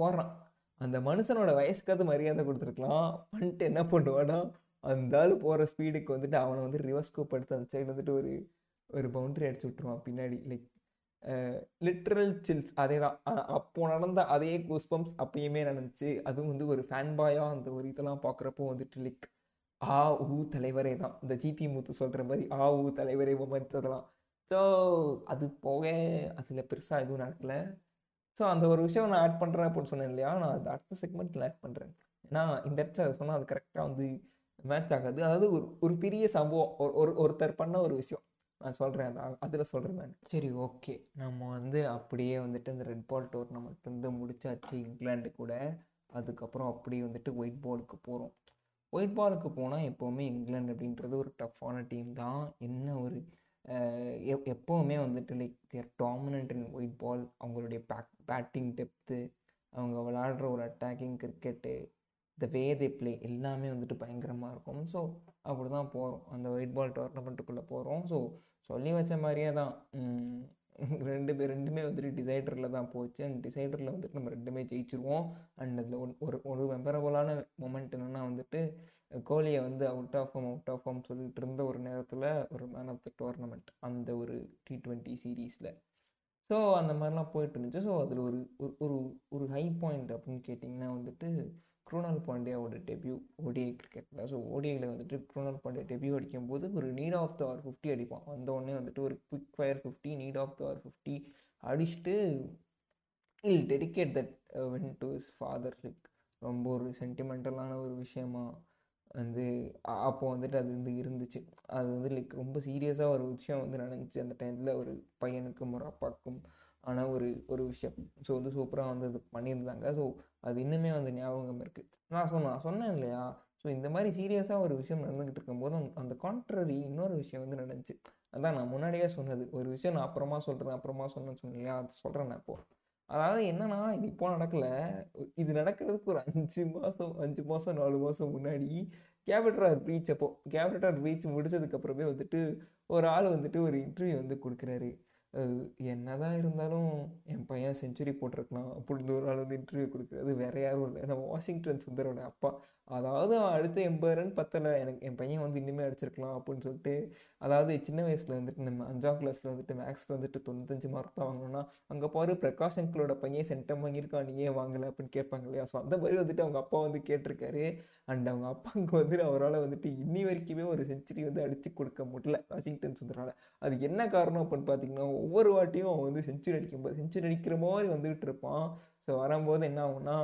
போடுறான். அந்த மனுஷனோட வயசுக்காவது மரியாதை கொடுத்துருக்கலாம். பண்ணிட்டு என்ன பண்ணுவானா அந்த ஆள் போகிற ஸ்பீடுக்கு வந்துட்டு அவனை வந்து ரிவர்ஸ் ஸ்கோப் எடுத்து அந்த சைடு வந்துட்டு ஒரு ஒரு பவுண்டரி அடிச்சு விட்ருவான் பின்னாடி. லைக் லிட்ரல் சில்ஸ் அதே தான் அப்போ நடந்த அதே கூஸ்பம்ஸ் அப்பயுமே நடந்துச்சு. அதுவும் வந்து ஒரு ஃபேன் பாயாக அந்த ஒரு இதெல்லாம் பார்க்குறப்போ வந்துட்டு லைக் ஆ ஊ தலைவரே தான். இந்த ஜிபி முத்து சொல்கிற மாதிரி ஆ ஊ தலைவரே மொமெண்ட்ஸ் அதெல்லாம். ஸோ அது போக அதில் பெருசாக எதுவும் நடக்கல. ஸோ அந்த ஒரு விஷயம் நான் ஆட் பண்ணுறேன் அப்படின்னு சொன்னேன் இல்லையா? நான் அது அடுத்த செக்மெண்ட்டில் ஆட் பண்ணுறேன் ஏன்னா இந்த இடத்துல அதை சொன்னால் அது கரெக்டாக வந்து மேட்ச் ஆகாது. அதாவது ஒரு ஒரு பெரிய சம்பவம். ஒரு ஒரு ஒருத்தர் பண்ண ஒரு விஷயம். நான் சொல்கிறேன் அது அதில் சொல்கிறேன் நான். சரி ஓகே நம்ம வந்து அப்படியே வந்துட்டு அந்த ரெட் பால் டோர்னமெண்ட் வந்து முடிச்சாச்சு இங்கிலாண்டு கூட. அதுக்கப்புறம் அப்படியே வந்துட்டு ஒயிட் பாலுக்கு போகிறோம் ஒயிட் பாலுக்கு போனால் எப்போவுமே இங்கிலாந்து அப்படின்றது ஒரு டஃப்பான டீம் தான். என்ன ஒரு எப் எப்போவுமே வந்துட்டு like they're dominant in white ball அவங்களுடைய பேக் பேட்டிங் டெப்த்து அவங்க விளாடுற ஒரு attacking cricket the way they play எல்லாமே வந்துட்டு பயங்கரமாக இருக்கும். ஸோ அப்படி தான் போகிறோம் அந்த ஒயிட் பால் டோர்னமெண்ட்டுக்குள்ளே போகிறோம் ஸோ சொல்லி வச்ச மாதிரியே தான். ரெண்டு பேர் ரெண்டுமே வந்துட்டு டிசைடரில் தான் போச்சு. அண்ட் டிசைடரில் வந்துட்டு நம்ம ரெண்டுமே ஜெயிச்சிருவோம். அண்ட் அதில் ஒன் ஒரு ஒரு மெமரபுளான மூமெண்ட் என்னென்னா வந்துட்டு கோலியை வந்து out of home out of home சொல்லிட்டு இருந்த ஒரு நேரத்தில் ஒரு மேன் ஆஃப் த டோர்னமெண்ட் அந்த ஒரு டி ட்வெண்ட்டி சீரீஸில் ஸோ அந்த மாதிரிலாம் போயிட்டு இருந்துச்சு. ஸோ அதில் ஒரு ஒரு- ஒரு ஒரு ஹை பாயிண்ட் அப்படின்னு கேட்டிங்கன்னா வந்துட்டு குரோனல் பாண்டியாவோட டெபியூ ஓடிஐ கிரிக்கெட்டில் ஸோ ஓடிஐயில் வந்துட்டு குரோனல் பாண்டியா டெபியூ அடிக்கும்போது ஒரு need of the hour fifty அடிப்பான். வந்த உடனே வந்துட்டு ஒரு quick fire fifty need of the hour fifty அடிச்சுட்டு he'll dedicate that went to his father like ரொம்ப ஒரு சென்டிமெண்டலான ஒரு விஷயமா வந்து அப்போது வந்துட்டு அது வந்து இருந்துச்சு. அது வந்து லைக் ரொம்ப சீரியஸாக ஒரு விஷயம் வந்து நடந்துச்சு. அந்த டைமில் ஒரு பையனுக்கும் ஒரு அப்பாவுக்கும் ஆனால் ஒரு ஒரு விஷயம். ஸோ வந்து சூப்பராக வந்து அது பண்ணியிருந்தாங்க. ஸோ அது இன்னுமே வந்து ஞாபகம் இருக்குது நான் சொன்னேன் நான் சொன்னேன் இல்லையா? ஸோ இந்த மாதிரி சீரியஸாக ஒரு விஷயம் நடந்துக்கிட்டு இருக்கும்போது அந்த- கான்ட்ரரி இன்னொரு விஷயம் வந்து நடந்துச்சு. அதான் நான் முன்னாடியே சொன்னது. ஒரு விஷயம் நான் அப்புறமா சொல்கிறேன் அப்புறமா சொன்னேன்னு சொன்னேன் அது சொல்கிறேன் நான் இப்போ. அதாவது என்னன்னா இது இப்போ நடக்கல. இது நடக்கிறதுக்கு ஒரு அஞ்சு மாதம் அஞ்சு மாதம் நாலு மாதம் முன்னாடி கேபிட்டர் பீச் அப்போ கேபிட்டர் பீச் முடிச்சதுக்கப்புறமே வந்துட்டு ஒரு ஆள் வந்துட்டு ஒரு இன்டர்வியூ வந்து கொடுக்குறாரு. என்னதான் இருந்தாலும் என் பையன் செஞ்சுரி போட்டிருக்கலாம். அப்படின்னு ஒரு ஆள் வந்து இன்டர்வியூ கொடுக்குறது வேற யாரும் இல்லை. நம்ம வாஷிங்டன் சுந்தரோட அப்பா. அதாவது அடுத்த எண்பது ரன் பத்தலை. எனக்கு என் பையன் வந்து இன்னுமே அடிச்சிருக்கலாம் அப்படின்னு சொல்லிட்டு அதாவது சின்ன வயசில் வந்துட்டு நம்ம அஞ்சாம் கிளாஸில் வந்துட்டு மேக்ஸில் வந்துட்டு தொண்ணூத்தஞ்சு மார்க் தான் வாங்கணும்னா அங்கே பாரு பிரகாஷ் அங்கிளோட பையன் சென்டம் வாங்கியிருக்கான். நீ ஏன் வாங்கலை அப்படின்னு கேட்பாங்க இல்லையா? ஸோ அந்த மாதிரி வந்துட்டு அவங்க அப்பா வந்து கேட்டிருக்காரு. அண்ட் அவங்க அப்பாவுக்கு வந்து அவரால் வந்துட்டு இன்னி வரைக்குமே ஒரு செஞ்சுரி வந்து அடித்து கொடுக்க முடியல வாஷிங்டன் சுந்தரால். அது என்ன காரணம் அப்படின்னு பார்த்தீங்கன்னா ஒவ்வொரு வாட்டியும் அவன் வந்து செஞ்சுரி அடிக்கும்போது செஞ்சுரி அடிக்கிற மாதிரி வந்துகிட்டு இருப்பான். ஸோ வரும்போது என்ன ஆகும்னா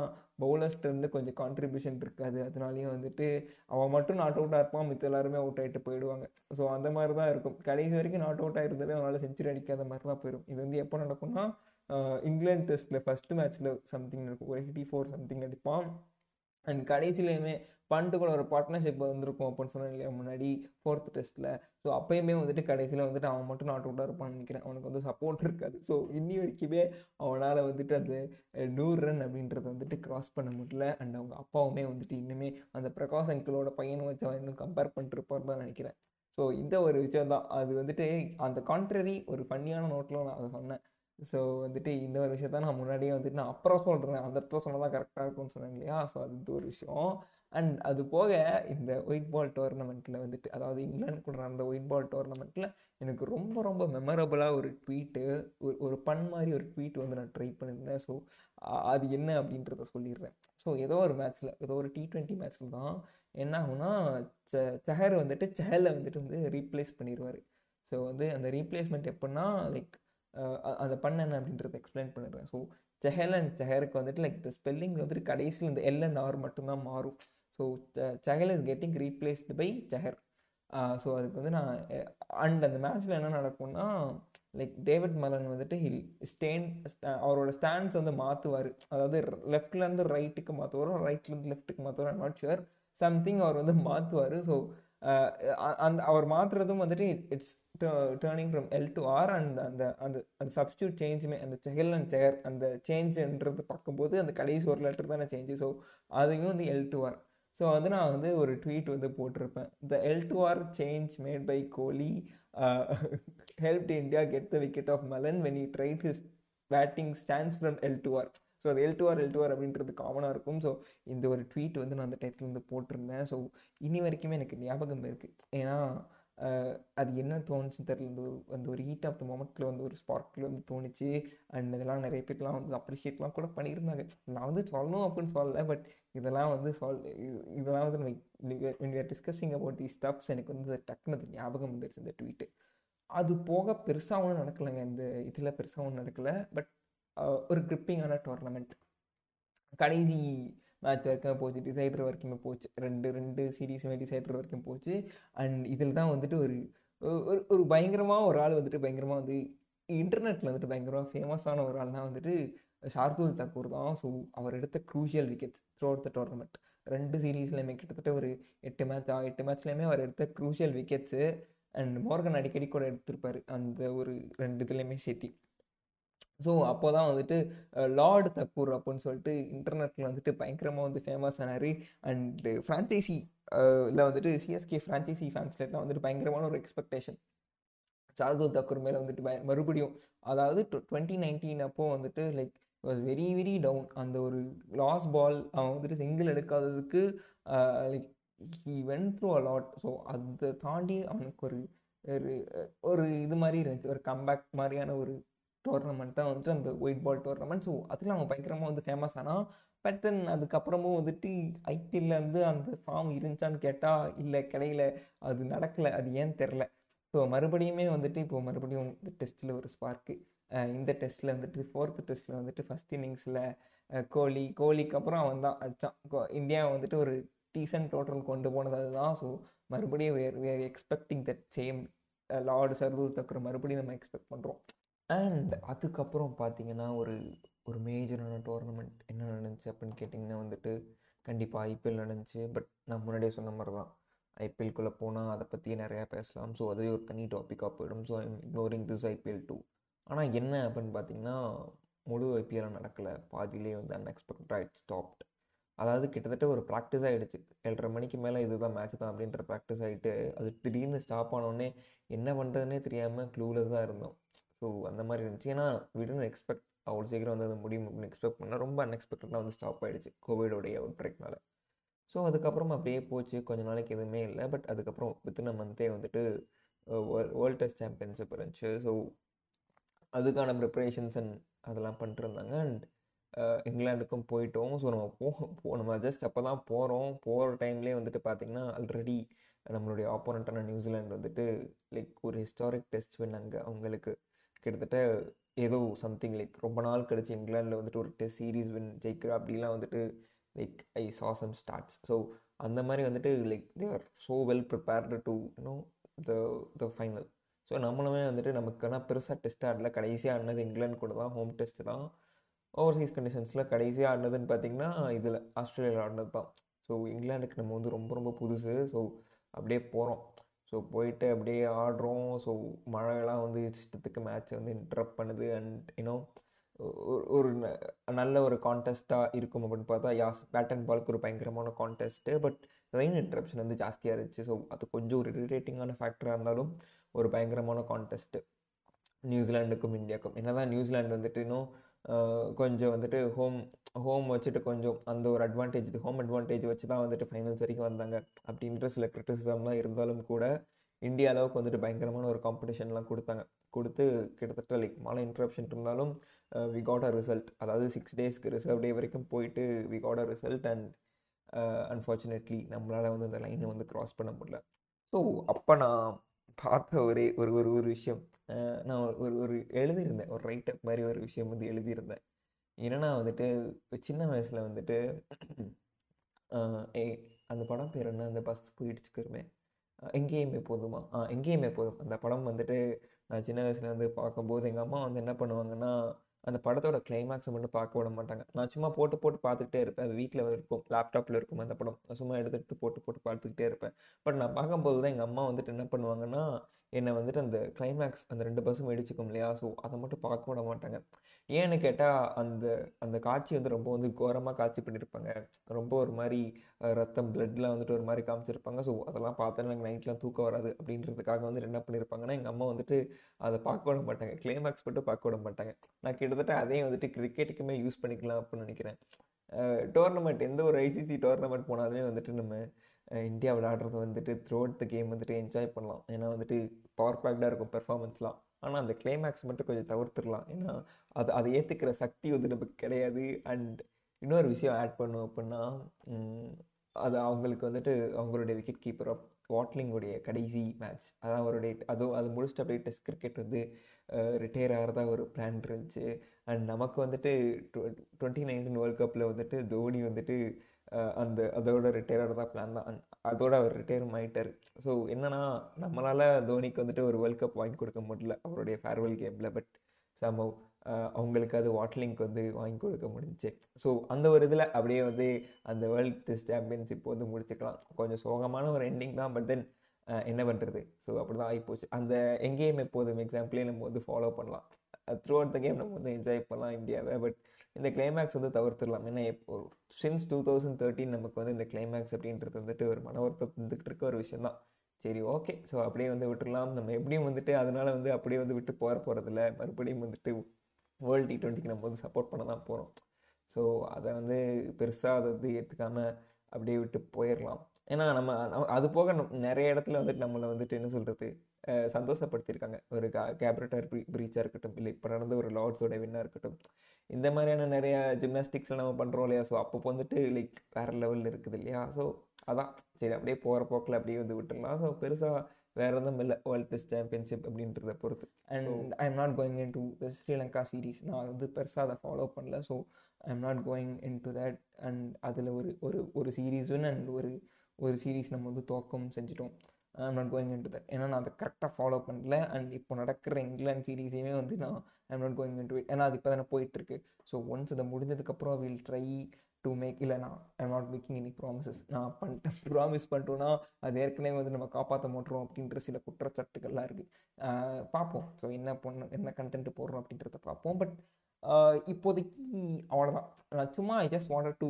பவுலர்ஸ்ட்ட இருந்து கொஞ்சம் கான்ட்ரிபியூஷன் இருக்காது. அதனாலேயும் வந்துட்டு அவன் மட்டும் நாட் அவுட்டாக இருப்பான். மித்த எல்லாருமே அவுட் ஆகிட்டு போயிடுவாங்க. ஸோ அந்த மாதிரி தான் இருக்கும். கடைசி வரைக்கும் நாட் அவுட் ஆயிருந்தவே அவனால் செஞ்சுரி அடிக்காத மாதிரி தான் போயிடும் இது வந்து எப்போ நடக்கும்னா இங்கிலாந்து டெஸ்ட்டில் ஃபஸ்ட்டு மேட்ச்சில் சம்திங் இருக்கும் ஒரு எயிட்டி ஃபோர் சம்திங் அடிப்பான். அண்ட் கடைசியிலையுமே பண்டுக்குள்ள ஒரு பார்ட்னர்ஷிப் வந்திருக்கும் அப்படின்னு சொன்னேன் இல்லையா முன்னாடி ஃபோர்த் டெஸ்ட்டில் ஸோ அப்பயுமே வந்துட்டு கடைசியில் வந்துட்டு அவன் மட்டும் நாட் அவுட்டாக இருப்பான்னு நினைக்கிறேன். அவனுக்கு வந்து சப்போர்ட் இருக்காது. ஸோ இன்னி வரைக்குமே அவனால் வந்துட்டு அந்த நூறு ரன் அப்படின்றத வந்துட்டு கிராஸ் பண்ண முடியல. அண்ட் அவங்க அப்பாவுமே வந்துட்டு இன்னுமே அந்த பிரகாஷ் அங்கிளோட பையனை வச்சு அவன் இன்னும் கம்பேர் பண்ணிட்டு இருப்பார் தான் நினைக்கிறேன். ஸோ இந்த ஒரு விஷயம் தான். அது வந்துட்டு அந்த கான்ட்ரரி ஒரு பண்ணியான நோட்டில் நான் அதை சொன்னேன். ஸோ வந்துட்டு இந்த ஒரு விஷயத்த நான் முன்னாடியே வந்துட்டு நான் அப்புறம் சொல்கிறேன் அந்த இடத்துல சொன்னதான் கரெக்டாக இருக்கும்னு சொன்னேன் இல்லையா? ஸோ அது ஒரு விஷயம். அண்ட் அது போக இந்த ஒயிட் பால் டோர்னமெண்ட்டில் வந்துட்டு அதாவது இங்கிலாந்து கூட நடந்த ஒயிட் பால் டோர்னமெண்ட்டில் எனக்கு ரொம்ப ரொம்ப மெமரபுளாக ஒரு ட்வீட்டு ஒரு ஒரு பண் மாதிரி ஒரு ட்வீட் வந்து நான் ட்ரை பண்ணியிருந்தேன் ஸோ அது என்ன அப்படின்றத சொல்லிடுறேன். ஸோ ஏதோ ஒரு மேட்ச்சில் ஏதோ ஒரு டி ட்வெண்ட்டி மேட்ச்சில் தான் என்ன ஆகும்னா ச சஹர் வந்துட்டு செஹலை வந்துட்டு வந்து ரீப்ளேஸ் பண்ணிடுவார் ஸோ வந்து அந்த ரீப்ளேஸ்மெண்ட் எப்படின்னா லைக் அந்த பண்ண என்ன அப்படின்றத எக்ஸ்பிளைன் பண்ணிடுறேன். ஸோ செஹல் அண்ட் செஹருக்கு வந்துட்டு லைக் இந்த ஸ்பெல்லிங் வந்துட்டு கடைசியில் இந்த எல் அண்ட் ஆர் மட்டும்தான் மாறும். So Chahal is getting replaced by Chahar so அதுக்கு வந்து நான் அண்ட் அந்த மேட்ச்சில் என்ன நடக்கும்னா லைக் டேவிட் மலன் வந்துட்டு ஹில் ஸ்டேன் அவரோட ஸ்டாண்ட்ஸ் வந்து மாற்றுவார் அதாவது லெஃப்ட்லேருந்து ரைட்டுக்கு மாற்றுவார் ரைட்லேருந்து லெஃப்ட்டுக்கு மாற்றுவார் நாட் ஷுவர் சம்திங் அவர் வந்து மாற்றுவார் ஸோ அந்த அவர் மாற்றுறதும் வந்துட்டு it's turning from L to R and அந்த அந்த அந்த சப்ஸ்டியூட் சேஞ்சுமே அந்த செகல் அண்ட் செகர் அந்த சேஞ்சுன்றது பார்க்கும்போது அந்த கடைசி ஒரு லெட்டர் தானே சேஞ்சு ஸோ அதையும் வந்து எல் டு ஆர் ஸோ வந்து நான் வந்து ஒரு ட்வீட் வந்து போட்டிருப்பேன். The L to R change made by Kohli help India get the wicket of Malan when he tried his batting stands from L to R so அது L to R L to R அப்படின்றது காமனாக இருக்கும். So இந்த ஒரு tweet வந்து நான் அந்த டயத்தில் வந்து போட்டிருந்தேன். ஸோ இனி வரைக்குமே எனக்கு ஞாபகம் இருக்குது ஏன்னா uh, அது என்ன தோணுச்சுன்னு தெரியல. இந்த ஒரு அந்த ஒரு ஹீட் ஆஃப் த மொமெண்ட்டில் வந்து ஒரு ஸ்பார்க்கில் வந்து தோணுச்சு. அண்ட் இதெல்லாம் நிறைய பேர்லாம் வந்து அப்ரிஷியேட்லாம் கூட பண்ணியிருந்தாங்க. நான் வந்து சொல்லணும் அப்படின்னு சொல்லலை. பட் இதெல்லாம் வந்து சால்வ் இதெல்லாம் வந்து நம்ம டிஸ்கஸிங் அபவுட் தி ஸ்டப்ஸ் எனக்கு வந்து டக்குனு ஞாபகம் வந்துருச்சு இந்த ட்வீட்டு அது போக பெருசாக ஒன்றும் நடக்கலைங்க இந்த இதில் பெருசாக ஒன்றும் நடக்கலை பட் ஒரு கிரிப்பிங்கான டோர்னமெண்ட் கடைசி மேட்ச் வரைக்கும் போச்சு டிசைடர் வரைக்குமே போச்சு ரெண்டு ரெண்டு சீரீஸுமே டிசைடர் வரைக்கும் போச்சு அண்ட் இதில் தான் வந்துட்டு ஒரு ஒரு ஒரு பயங்கரமாக ஒரு ஆள் வந்துட்டு பயங்கரமாக வந்து இன்டர்நெட்டில் வந்துட்டு பயங்கரமாக ஃபேமஸான ஒரு ஆள்னா வந்துட்டு ஷார்துல் தக்கூர் தான் ஸோ அவர் எடுத்த crucial wickets throughout the tournament ரெண்டு சீரீஸ்லையுமே கிட்டத்தட்ட ஒரு எட்டு மேட்ச் எட்டு மேட்ச்லேயுமே அவர் எடுத்த க்ரூஷியல் விக்கெட்ஸு அண்ட் மோர்கன் அடிக்கடி கூட எடுத்திருப்பார். அந்த ஒரு ரெண்டு இதுலேயுமே சேர்த்தி. ஸோ அப்போ தான் வந்துட்டு லார்டு தக்கூர் அப்படின்னு சொல்லிட்டு இன்டர்நெட்டில் வந்துட்டு பயங்கரமாக வந்து ஃபேமஸ் ஆனார். அண்டு ஃப்ரான்ச்சைசி இல்லை வந்துட்டு சிஎஸ்கே ஃப்ரான்ச்சைசி ஃபேன்ஸ்லாம் வந்துட்டு பயங்கரமான ஒரு எக்ஸ்பெக்டேஷன் சார்துல் தக்கூர் மேலே வந்துட்டு பய மறுபடியும் அதாவது டுவெண்ட்டி நைன்டீன் அப்போது வந்துட்டு like was very very down அந்த ஒரு லாஸ் பால் அவன் வந்துட்டு single எடுக்காததுக்கு like he went through a lot so அதை தாண்டி அவனுக்கு ஒரு ஒரு ஒரு இது மாதிரி இருந்துச்சு. ஒரு கம்பேக் மாதிரியான ஒரு டோர்னமெண்ட் தான் வந்துட்டு அந்த ஒயிட் பால் டோர்னமெண்ட் ஸோ அதில் அவன் பயங்கரமாக வந்து ஃபேமஸ் ஆனால் பட் தென் அதுக்கப்புறமும் வந்துட்டு ஐபிஎல்ல வந்து அந்த ஃபார்ம் இருந்துச்சான்னு கேட்டால் இல்லை கிடையில. அது நடக்கலை. அது ஏன் தெரில ஸோ மறுபடியுமே வந்துட்டு இப்போ மறுபடியும் டெஸ்ட்டில் ஒரு ஸ்பார்க்கு இந்த டெஸ்ட்டில் வந்துட்டு ஃபோர்த்து டெஸ்ட்டில் வந்துட்டு ஃபஸ்ட் இன்னிங்ஸில் கோலி கோலிக்கு அப்புறம் அவன் தான் அடித்தான் இந்தியா வந்துட்டு ஒரு டீசன்ட் டோட்டல் கொண்டு போனது அதுதான் ஸோ மறுபடியும் we're we're expecting that same Lord Shardul Thakur மறுபடியும் நம்ம எக்ஸ்பெக்ட் பண்ணுறோம் அண்ட் அதுக்கப்புறம் பார்த்தீங்கன்னா ஒரு ஒரு மேஜரான டோர்னமெண்ட் என்ன நடந்துச்சு அப்படின்னு கேட்டிங்கன்னா வந்துட்டு கண்டிப்பாக ஐபிஎல் நடந்துச்சு. பட் நான் முன்னாடியே சொன்ன மாதிரி தான் ஐபிஎல்குள்ளே போனால் அதை பற்றி நிறையா பேசலாம். ஸோ அதுவே ஒரு தனி டாப்பிக்காக போயிடும். So I'm ignoring this IPL too ஆனால் என்ன அப்படின்னு பார்த்தீங்கன்னா முழு ஐபிஎல்லாம் நடக்கலை. பாதியிலே வந்து அன்எக்ஸ்பெக்டடாக இட் ஸ்டாப்ட் அதாவது கிட்டத்தட்ட ஒரு ப்ராக்டிஸ் ஆகிடுச்சு ஏழரை மணிக்கு மேலே இதுதான் மேட்ச் தான் அப்படின்ற ப்ராக்டிஸ் ஆகிட்டு அது திடீர்னு ஸ்டாப் ஆனோடனே என்ன பண்ணுறதுனே தெரியாமல் க்ளூவில் தான் இருந்தோம். ஸோ அந்த மாதிரி இருந்துச்சு. ஏன்னா விடுன்னு எக்ஸ்பெக்ட் அவ்வளோ சீக்கிரம் வந்து அது முடியும் அப்படின்னு எக்ஸ்பெக்ட் பண்ணால் ரொம்ப அன்எக்ஸ்பெக்டடாக வந்து ஸ்டாப் ஆகிடுச்சு கோவிடோடைய அவுட் பிரேக்னால ஸோ அதுக்கப்புறம் அப்படியே போச்சு. கொஞ்ச நாளைக்கு எதுவுமே இல்லை. பட் அதுக்கப்புறம் வித்தின் அ மந்த்தே வந்துட்டு வேர்ல்ட் டெஸ்ட் சாம்பியன்ஷிப் இருந்துச்சு. ஸோ அதுக்கான ப்ரிப்பரேஷன்ஸ் அண்ட் அதெல்லாம் பண்ணிட்டுருந்தாங்க. அண்ட் இங்கிலாண்டுக்கும் போயிட்டோம். ஸோ நம்ம போ நம்ம ஜஸ்ட் அப்போ தான் போகிறோம் போகிற டைம்லேயே வந்துட்டு பார்த்திங்கன்னா ஆல்ரெடி நம்மளுடைய ஆப்போனண்ட்டான நியூசிலாண்டு வந்துட்டு லைக் ஒரு ஹிஸ்டாரிக் டெஸ்ட் வின் அங்கே. அவங்களுக்கு கிட்டத்தட்ட ஏதோ சம்திங் லைக் ரொம்ப நாள் கழிச்சு இங்கிலாண்டில் வந்துட்டு ஒரு டெஸ்ட் சீரீஸ் வின் ஜெயிக்கிற அப்படிலாம் வந்துட்டு லைக் ஐ சா சம் ஸ்டார்ட்ஸ் ஸோ அந்த மாதிரி வந்துட்டு like they are so well prepared to you know the the final ஏன்னா பெருசாக டெஸ்ட் ஆடல கடைசியாக ஆடினது இங்கிலாந்து கூட தான் ஹோம் டெஸ்ட் தான். ஓவர்சீஸ் கண்டிஷன்ஸில் கடைசியாக ஆடினதுன்னு பார்த்தீங்கன்னா இதில் ஆஸ்திரேலியாவில் ஆடினது தான். ஸோ இங்கிலாந்துக்கு நம்ம வந்து ரொம்ப ரொம்ப புதுசு. ஸோ அப்படியே போகிறோம் ஸோ போயிட்டு அப்படியே ஆடுறோம். ஸோ மழையெல்லாம் வந்து இஷ்டத்துக்கு மேட்ச்சை வந்து இன்டரப்ட் பண்ணுது. அண்ட் யூனோ ஒரு நல்ல ஒரு கான்டெஸ்ட்டாக இருக்கும் அப்படின்னு பார்த்தா யாஸ் பேட் அண்ட் பாலுக்கு ஒரு பயங்கரமான கான்டெஸ்ட்டு பட் ரெயின் இன்ட்ரப்ஷன் வந்து ஜாஸ்தியாக இருந்துச்சு. ஸோ அது கொஞ்சம் ஒரு இரிட்டேட்டிங்கான ஃபேக்டராக இருந்தாலும் ஒரு பயங்கரமான கான்டெஸ்ட்டு நியூசிலாண்டுக்கும் இந்தியாவுக்கும் என்ன தான் நியூசிலாண்டு வந்துட்டு இன்னும் கொஞ்சம் வந்துட்டு ஹோம் ஹோம் வச்சுட்டு கொஞ்சம் அந்த ஒரு அட்வான்டேஜ் ஹோம் அட்வான்டேஜ் வச்சு தான் வந்துட்டு ஃபைனல்ஸ் வரைக்கும் வந்தாங்க. அப்படின்ற சில கிரிட்டிசிசம்லாம் இருந்தாலும் கூட இந்தியா அளவுக்கு வந்துட்டு பயங்கரமான ஒரு காம்படிஷன்லாம் கொடுத்தாங்க. கொடுத்து கிட்டத்தட்ட லைக் மழை இன்ட்ரப்ஷன் இருந்தாலும் வி காட் அ ரிசல்ட் அதாவது சிக்ஸ் டேஸ்க்கு ரிசர்வ் டே வரைக்கும் போயிட்டு we got a result and unfortunately நம்மளால் வந்து அந்த லைனை வந்து க்ராஸ் பண்ண முடியல. ஸோ அப்போ நான் பார்த்த ஒரே ஒரு ஒரு ஒரு விஷயம். நான் ஒரு ஒரு எழுதியிருந்தேன். ஒரு ரைட்டப் மாதிரி ஒரு விஷயம் வந்து எழுதியிருந்தேன். என்னன்னா வந்துட்டு சின்ன வயசில் வந்துட்டு அந்த படம் பேர் என்ன? அந்த பஸ் போயிடுச்சுக்கிறமே. எங்கேயுமே போதுமா? ஆ எங்கேயுமே போதும். அந்த படம் வந்துட்டு நான் சின்ன வயசுல வந்து பார்க்கும்போது எங்கள் அம்மா வந்து என்ன பண்ணுவாங்கன்னா அந்த படத்தோட கிளைமேக்ஸை மட்டும் பார்க்க விட மாட்டாங்க. நான் சும்மா போட்டு போட்டு பார்த்துக்கிட்டே இருப்பேன். அது வீட்டில் இருக்கும் லேப்டாப்பில் இருக்கும் அந்த படம். சும்மா எடுத்து எடுத்து போட்டு போட்டு பார்த்துக்கிட்டே இருப்பேன். பட் நான் பார்க்கும்போது தான் எங்கள் அம்மா வந்துட்டு என்ன பண்ணுவாங்கன்னா என்னை வந்துட்டு அந்த கிளைமேக்ஸ் அந்த ரெண்டு பஸ்ஸும் வெடிச்சுக்கும் இல்லையா? ஸோ அதை மட்டும் பார்க்க விட மாட்டாங்க. ஏன்னு கேட்டால் அந்த அந்த காட்சி வந்து ரொம்ப வந்து கோரமாக காட்சி பண்ணியிருப்பாங்க ரொம்ப ஒரு மாதிரி ரத்தம் பிளட்லாம் வந்துட்டு ஒரு மாதிரி காமிச்சிருப்பாங்க. ஸோ அதெல்லாம் பார்த்தா எனக்கு நைட்லாம் தூக்கம் வராது அப்படின்றதுக்காக வந்துட்டு என்ன பண்ணியிருப்பாங்கன்னா எங்கள் அம்மா வந்துட்டு அதை பார்க்க விட மாட்டாங்க. கிளைமேக்ஸ் மட்டும் பார்க்க விட மாட்டாங்க. நான் கிட்டத்தட்ட அதையும் வந்துட்டு கிரிக்கெட்டுக்குமே யூஸ் பண்ணிக்கலாம் அப்படின்னு நினைக்கிறேன். டோர்னமெண்ட் எந்த ஒரு ஐசிசி டோர்னமெண்ட் போனாலுமே வந்துட்டு நம்ம இந்தியா விளையாடுறது வந்துட்டு த்ரூ அவுட் த கேம் வந்துட்டு என்ஜாய் பண்ணலாம். ஏன்னா வந்துட்டு பவர் பேக்டாக இருக்கும் பெர்ஃபார்மன்ஸ்லாம் ஆனால் அந்த கிளைமேக்ஸ் மட்டும் கொஞ்சம் தவிர்த்துடலாம். ஏன்னா அது அதை ஏற்றுக்கிற சக்தி வந்து நமக்கு கிடையாது. அண்ட் இன்னொரு விஷயம் ஆட் பண்ணும் அப்படின்னா அது அவங்களுக்கு வந்துட்டு அவங்களுடைய விக்கெட் கீப்பர் ஆஃப் வாட்லிங்குடைய கடைசி மேட்ச் அதான் அவருடைய அதுவும் அது முடிச்சுட்டு அப்படியே டெஸ்ட் கிரிக்கெட் வந்து ரிட்டையர் ஆகிறதா ஒரு பிளான் இருந்துச்சு. அண்ட் நமக்கு வந்துட்டு டுவெண்ட்டி நைன்டீன் வேர்ல்ட் கப்பில் வந்துட்டு தோனி வந்துட்டு அந்த அதோட ரிட்டையர் ஆகிறதா பிளான் தான். அதோட அவர் ரிட்டையரும் ஆகிட்டார் ஸோ என்னன்னா நம்மளால் தோனிக்கு வந்துட்டு ஒரு வேர்ல்ட் கப் வாங்கி கொடுக்க முடியல அவருடைய ஃபேர்வெல் கேமில் பட் சமவ் அவங்களுக்கு அது வாட்லிங்க் வந்து வாங்கி கொடுக்க முடிஞ்சிச்சு. ஸோ அந்த ஒரு இதில் அப்படியே வந்து அந்த வேர்ல்ட் டெஸ்ட் சாம்பியன்ஷிப் வந்து முடிச்சுக்கலாம். கொஞ்சம் சோகமான ஒரு எண்டிங் தான் பட் தென் என்ன பண்ணுறது ஸோ அப்படி தான் ஆகிப்போச்சு அந்த எங்கேயும் எப்போதும் எக்ஸாம்பிளே நம்ம வந்து ஃபாலோ பண்ணலாம். த்ரூ அவுட் த கேம் நம்ம வந்து என்ஜாய் பண்ணலாம் இந்தியாவை. பட் இந்த கிளைமேக்ஸ் வந்து தவிர்த்துடலாம். ஏன்னா இப்போ சின்ஸ் டூ தௌசண்ட் தேர்ட்டின் நமக்கு வந்து இந்த கிளைமேக்ஸ் அப்படின்றது வந்துட்டு ஒரு மன வருத்தம் இருக்க ஒரு விஷயம் தான். சரி ஓகே ஸோ அப்படியே வந்து விட்டுடலாம். நம்ம எப்படியும் வந்துட்டு அதனால் வந்து அப்படியே வந்து விட்டு போகிற போகிறதில்ல மறுபடியும் வந்துட்டு வேர்ல்டு டி ட்வெண்ட்டிக்கு நம்ம வந்து சப்போர்ட் பண்ண தான் போகிறோம் ஸோ அதை வந்து பெருசாக அதை வந்து எடுத்துக்காமல் அப்படியே விட்டு போயிடலாம். ஏன்னா நம்ம அது போக நிறைய இடத்துல வந்துட்டு நம்மளை வந்துட்டு என்ன சொல்கிறது சந்தோஷப்படுத்தியிருக்காங்க. ஒரு கா ப்ரீ ப்ரீச்சாக இருக்கட்டும் இல்லை இப்போ நடந்த ஒரு லார்ட்ஸோட வின்னாக இருக்கட்டும் இந்த மாதிரியான நிறைய ஜிம்னாஸ்டிக்ஸில் நம்ம பண்ணுறோம் இல்லையா? ஸோ அப்போ வந்துட்டு லைக் வேறு லெவலில் இருக்குது இல்லையா? ஸோ அதான். சரி அப்படியே போகிற போக்கில் அப்படியே வந்து விட்டுடலாம். ஸோ பெருசாக வேறு எதுவும் இல்லை. வேர்ல்ட் டெஸ்ட் சாம்பியன்ஷிப் அப்படின்றத பொறுத்து. And I am not going into the Sri Lanka series நான் வந்து பெருசாக அதை ஃபாலோ பண்ணல. So I am not going into that and அதில் ஒரு ஒரு ஒரு சீரீஸுன்னு அண்ட் ஒரு ஒரு சீரீஸ் நம்ம வந்து தோக்கம் செஞ்சிட்டோம். I'm not going into that ஏன்னா நான் அதை கரெக்டாக ஃபாலோ பண்ணல. அண்ட் இப்போ நடக்கிற இங்கிலாந்து சீரீஸையுமே வந்து நான் I'm not going into it ஏன்னா அது இப்போ தானே போயிட்டுருக்கு. ஸோ ஒன்ஸ் அதை முடிஞ்சதுக்கப்புறம் வில் ட்ரை டு மேக் இல்லை நான் I'm not making any promises நான் பண்ணிட்டேன். <laughs> ப்ராமிஸ் பண்ணிட்டோன்னா அது ஏற்கனவே வந்து நம்ம காப்பாற்ற மாட்டோம் அப்படின்ற சில குற்றச்சாட்டுகள்லாம் இருக்குது பார்ப்போம். ஸோ என்ன பண்ண என்ன கண்டென்ட் போடுறோம் அப்படின்றத பார்ப்போம். பட் இப்போதைக்கு அவ்வளோதான் நான் சும்மா I just wanted to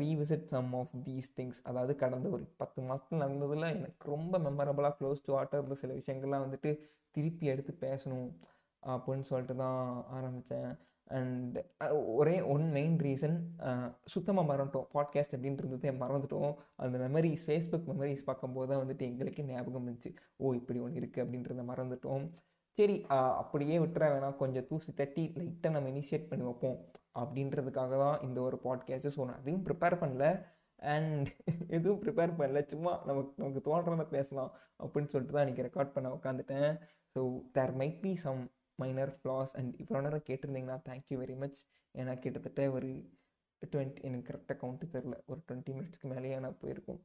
revisit some of these things அதாவது கடந்த ஒரு பத்து மாதத்தில் நடந்ததில் எனக்கு ரொம்ப மெமரபுளாக க்ளோஸ் டு வாட்டர் இருந்த சில விஷயங்கள்லாம் வந்துட்டு திருப்பி எடுத்து பேசணும் அப்படின்னு சொல்லிட்டு தான் ஆரம்பித்தேன் அண்ட் ஒரே ஒன் மெயின் ரீசன் சுத்தமாக மறந்துட்டோம். பாட்காஸ்ட் அப்படின்றதே மறந்துட்டோம். அந்த மெமரிஸ் ஃபேஸ்புக் மெமரிஸ் பார்க்கும்போது தான் வந்துட்டு எங்களுக்கே ஞாபகம் இருந்துச்சு ஓ இப்படி ஒன்று இருக்குது அப்படின்றத மறந்துட்டோம். சரி அப்படியே விட்டுற வேணாம். கொஞ்சம் தூசி தட்டி லைட்டாக நம்ம இனிஷியேட் பண்ணி வைப்போம். அப்படின்றதுக்காக தான் இந்த ஒரு பாட்காஸ்ட்டு ஸோ நான் அதையும் ப்ரிப்பேர் பண்ணல. அண்ட் <laughs> எதுவும் ப்ரிப்பேர் பண்ணல. சும்மா நமக்கு நமக்கு தோன்றதை பேசலாம் அப்படின்னு சொல்லிட்டு தான் இன்றைக்கி ரெக்கார்ட் பண்ண உட்காந்துட்டேன். So there might be some minor flaws and இவ்வளோ நேரம் கேட்டிருந்தீங்கன்னா தேங்க்யூ வெரி மச் ஏன்னா கிட்டத்தட்ட ஒரு டுவெண்ட்டி எனக்கு கரெக்டாக கவுண்ட்டு தெரில ஒரு டுவெண்ட்டி மினிட்ஸ்க்கு மேலேயே நான் போயிருக்கோம்.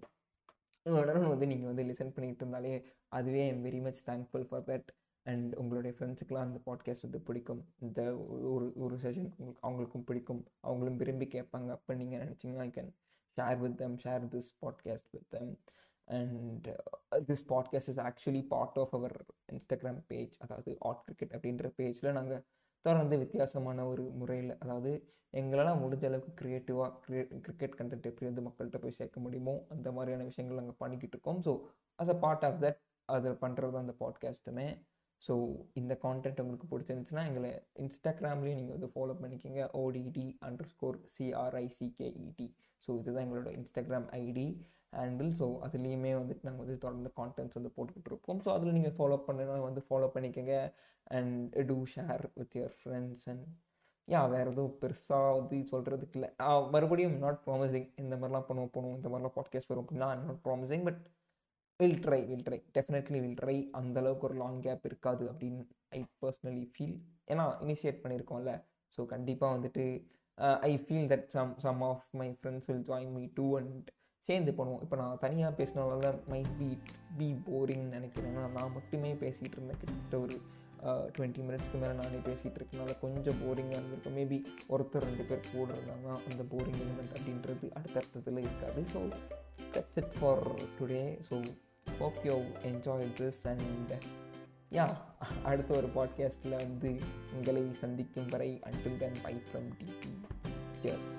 இவ்வளோ நேரம் வந்து நீங்கள் வந்து லிசன் பண்ணிகிட்டு இருந்தாலே அதுவே I'm very much thankful for that and உங்களுடைய ஃப்ரெண்ட்ஸுக்கெலாம் அந்த பாட்காஸ்ட் வந்து பிடிக்கும். இந்த ஒரு ஒரு செஷன் உங்களுக்கு அவங்களுக்கும் பிடிக்கும். அவங்களும் விரும்பி கேட்பாங்க. அப்போ நீங்கள் நினச்சிங்கன்னா I can share with them share this podcast with them and this podcast is actually part of our Instagram page அதாவது ஆட் கிரிக்கெட் அப்படின்ற பேஜில் நாங்கள் தொடர்ந்து வித்தியாசமான ஒரு முறையில் அதாவது எங்களால் முடிஞ்ச அளவுக்கு க்ரியேட்டிவாக க்ரியே கிரிக்கெட் கண்டென்ட் எப்படி வந்து மக்கள்கிட்ட போய் சேர்க்க முடியுமோ அந்த மாதிரியான விஷயங்கள் நாங்கள் பண்ணிக்கிட்டு இருக்கோம். So as a part of that அதில் பண்ணுறது அந்த பாட்காஸ்ட்டுமே ஸோ இந்த கான்டென்ட் உங்களுக்கு பிடிச்சிருந்துச்சுன்னா எங்களை இன்ஸ்டாகிராம்லேயும் நீங்கள் வந்து ஃபாலோ பண்ணிக்கோங்க. OTT under score CRICKET so இதுதான் எங்களோட இன்ஸ்டாகிராம் ஐடி ஹேண்டில் ஸோ அதுலேயுமே வந்துட்டு நாங்கள் வந்து தொடர்ந்து கான்டென்ட்ஸ் வந்து போட்டுக்கிட்டு இருக்கோம் ஸோ அதில் நீங்கள் ஃபாலோ பண்ணுனா வந்து ஃபாலோ பண்ணிக்கோங்க. And do share with your friends and yeah வேறு எதுவும் பெருசாக வந்து சொல்கிறதுக்கு இல்லை. மறுபடியும் நாட் ப்ராமிசிங் இந்த மாதிரிலாம் பண்ணுவோம் போகணும் இந்த மாதிரிலாம் பாட்காஸ்ட் வரும் அப்படின்னா not promising but will try will try definitely will try அந்தளவுக்கு ஒரு லாங் கேப் இருக்காது அப்படின்னு ஐ பர்சனலி ஃபீல் ஏன்னா இனிஷியேட் பண்ணியிருக்கோம்ல ஸோ கண்டிப்பாக வந்துட்டு I feel that some some of my friends will join me too and சேர்ந்து பண்ணுவோம். இப்போ நான் தனியாக பேசினால மை பி பி போரிங் நினைக்கிறேன். நான் மட்டுமே பேசிகிட்டு இருந்தேன். கிட்டத்தட்ட ஒரு டுவெண்ட்டி மினிட்ஸ்க்கு மேலே நானே பேசிகிட்டு இருக்கனால கொஞ்சம் போரிங்காக இருந்திருக்கும். மேபி ஒருத்தர் ரெண்டு பேர் கூட இருந்தாங்கன்னா அந்த போரிங் எலிமெண்ட் அப்படின்றது அடுத்தடுத்ததில் இருக்காது. So that's it for today so hope you enjoy this and yeah அடுத்த ஒரு பாட்காஸ்ட்டில் வந்து உங்களை சந்திக்கும் வரை until then bye from DP S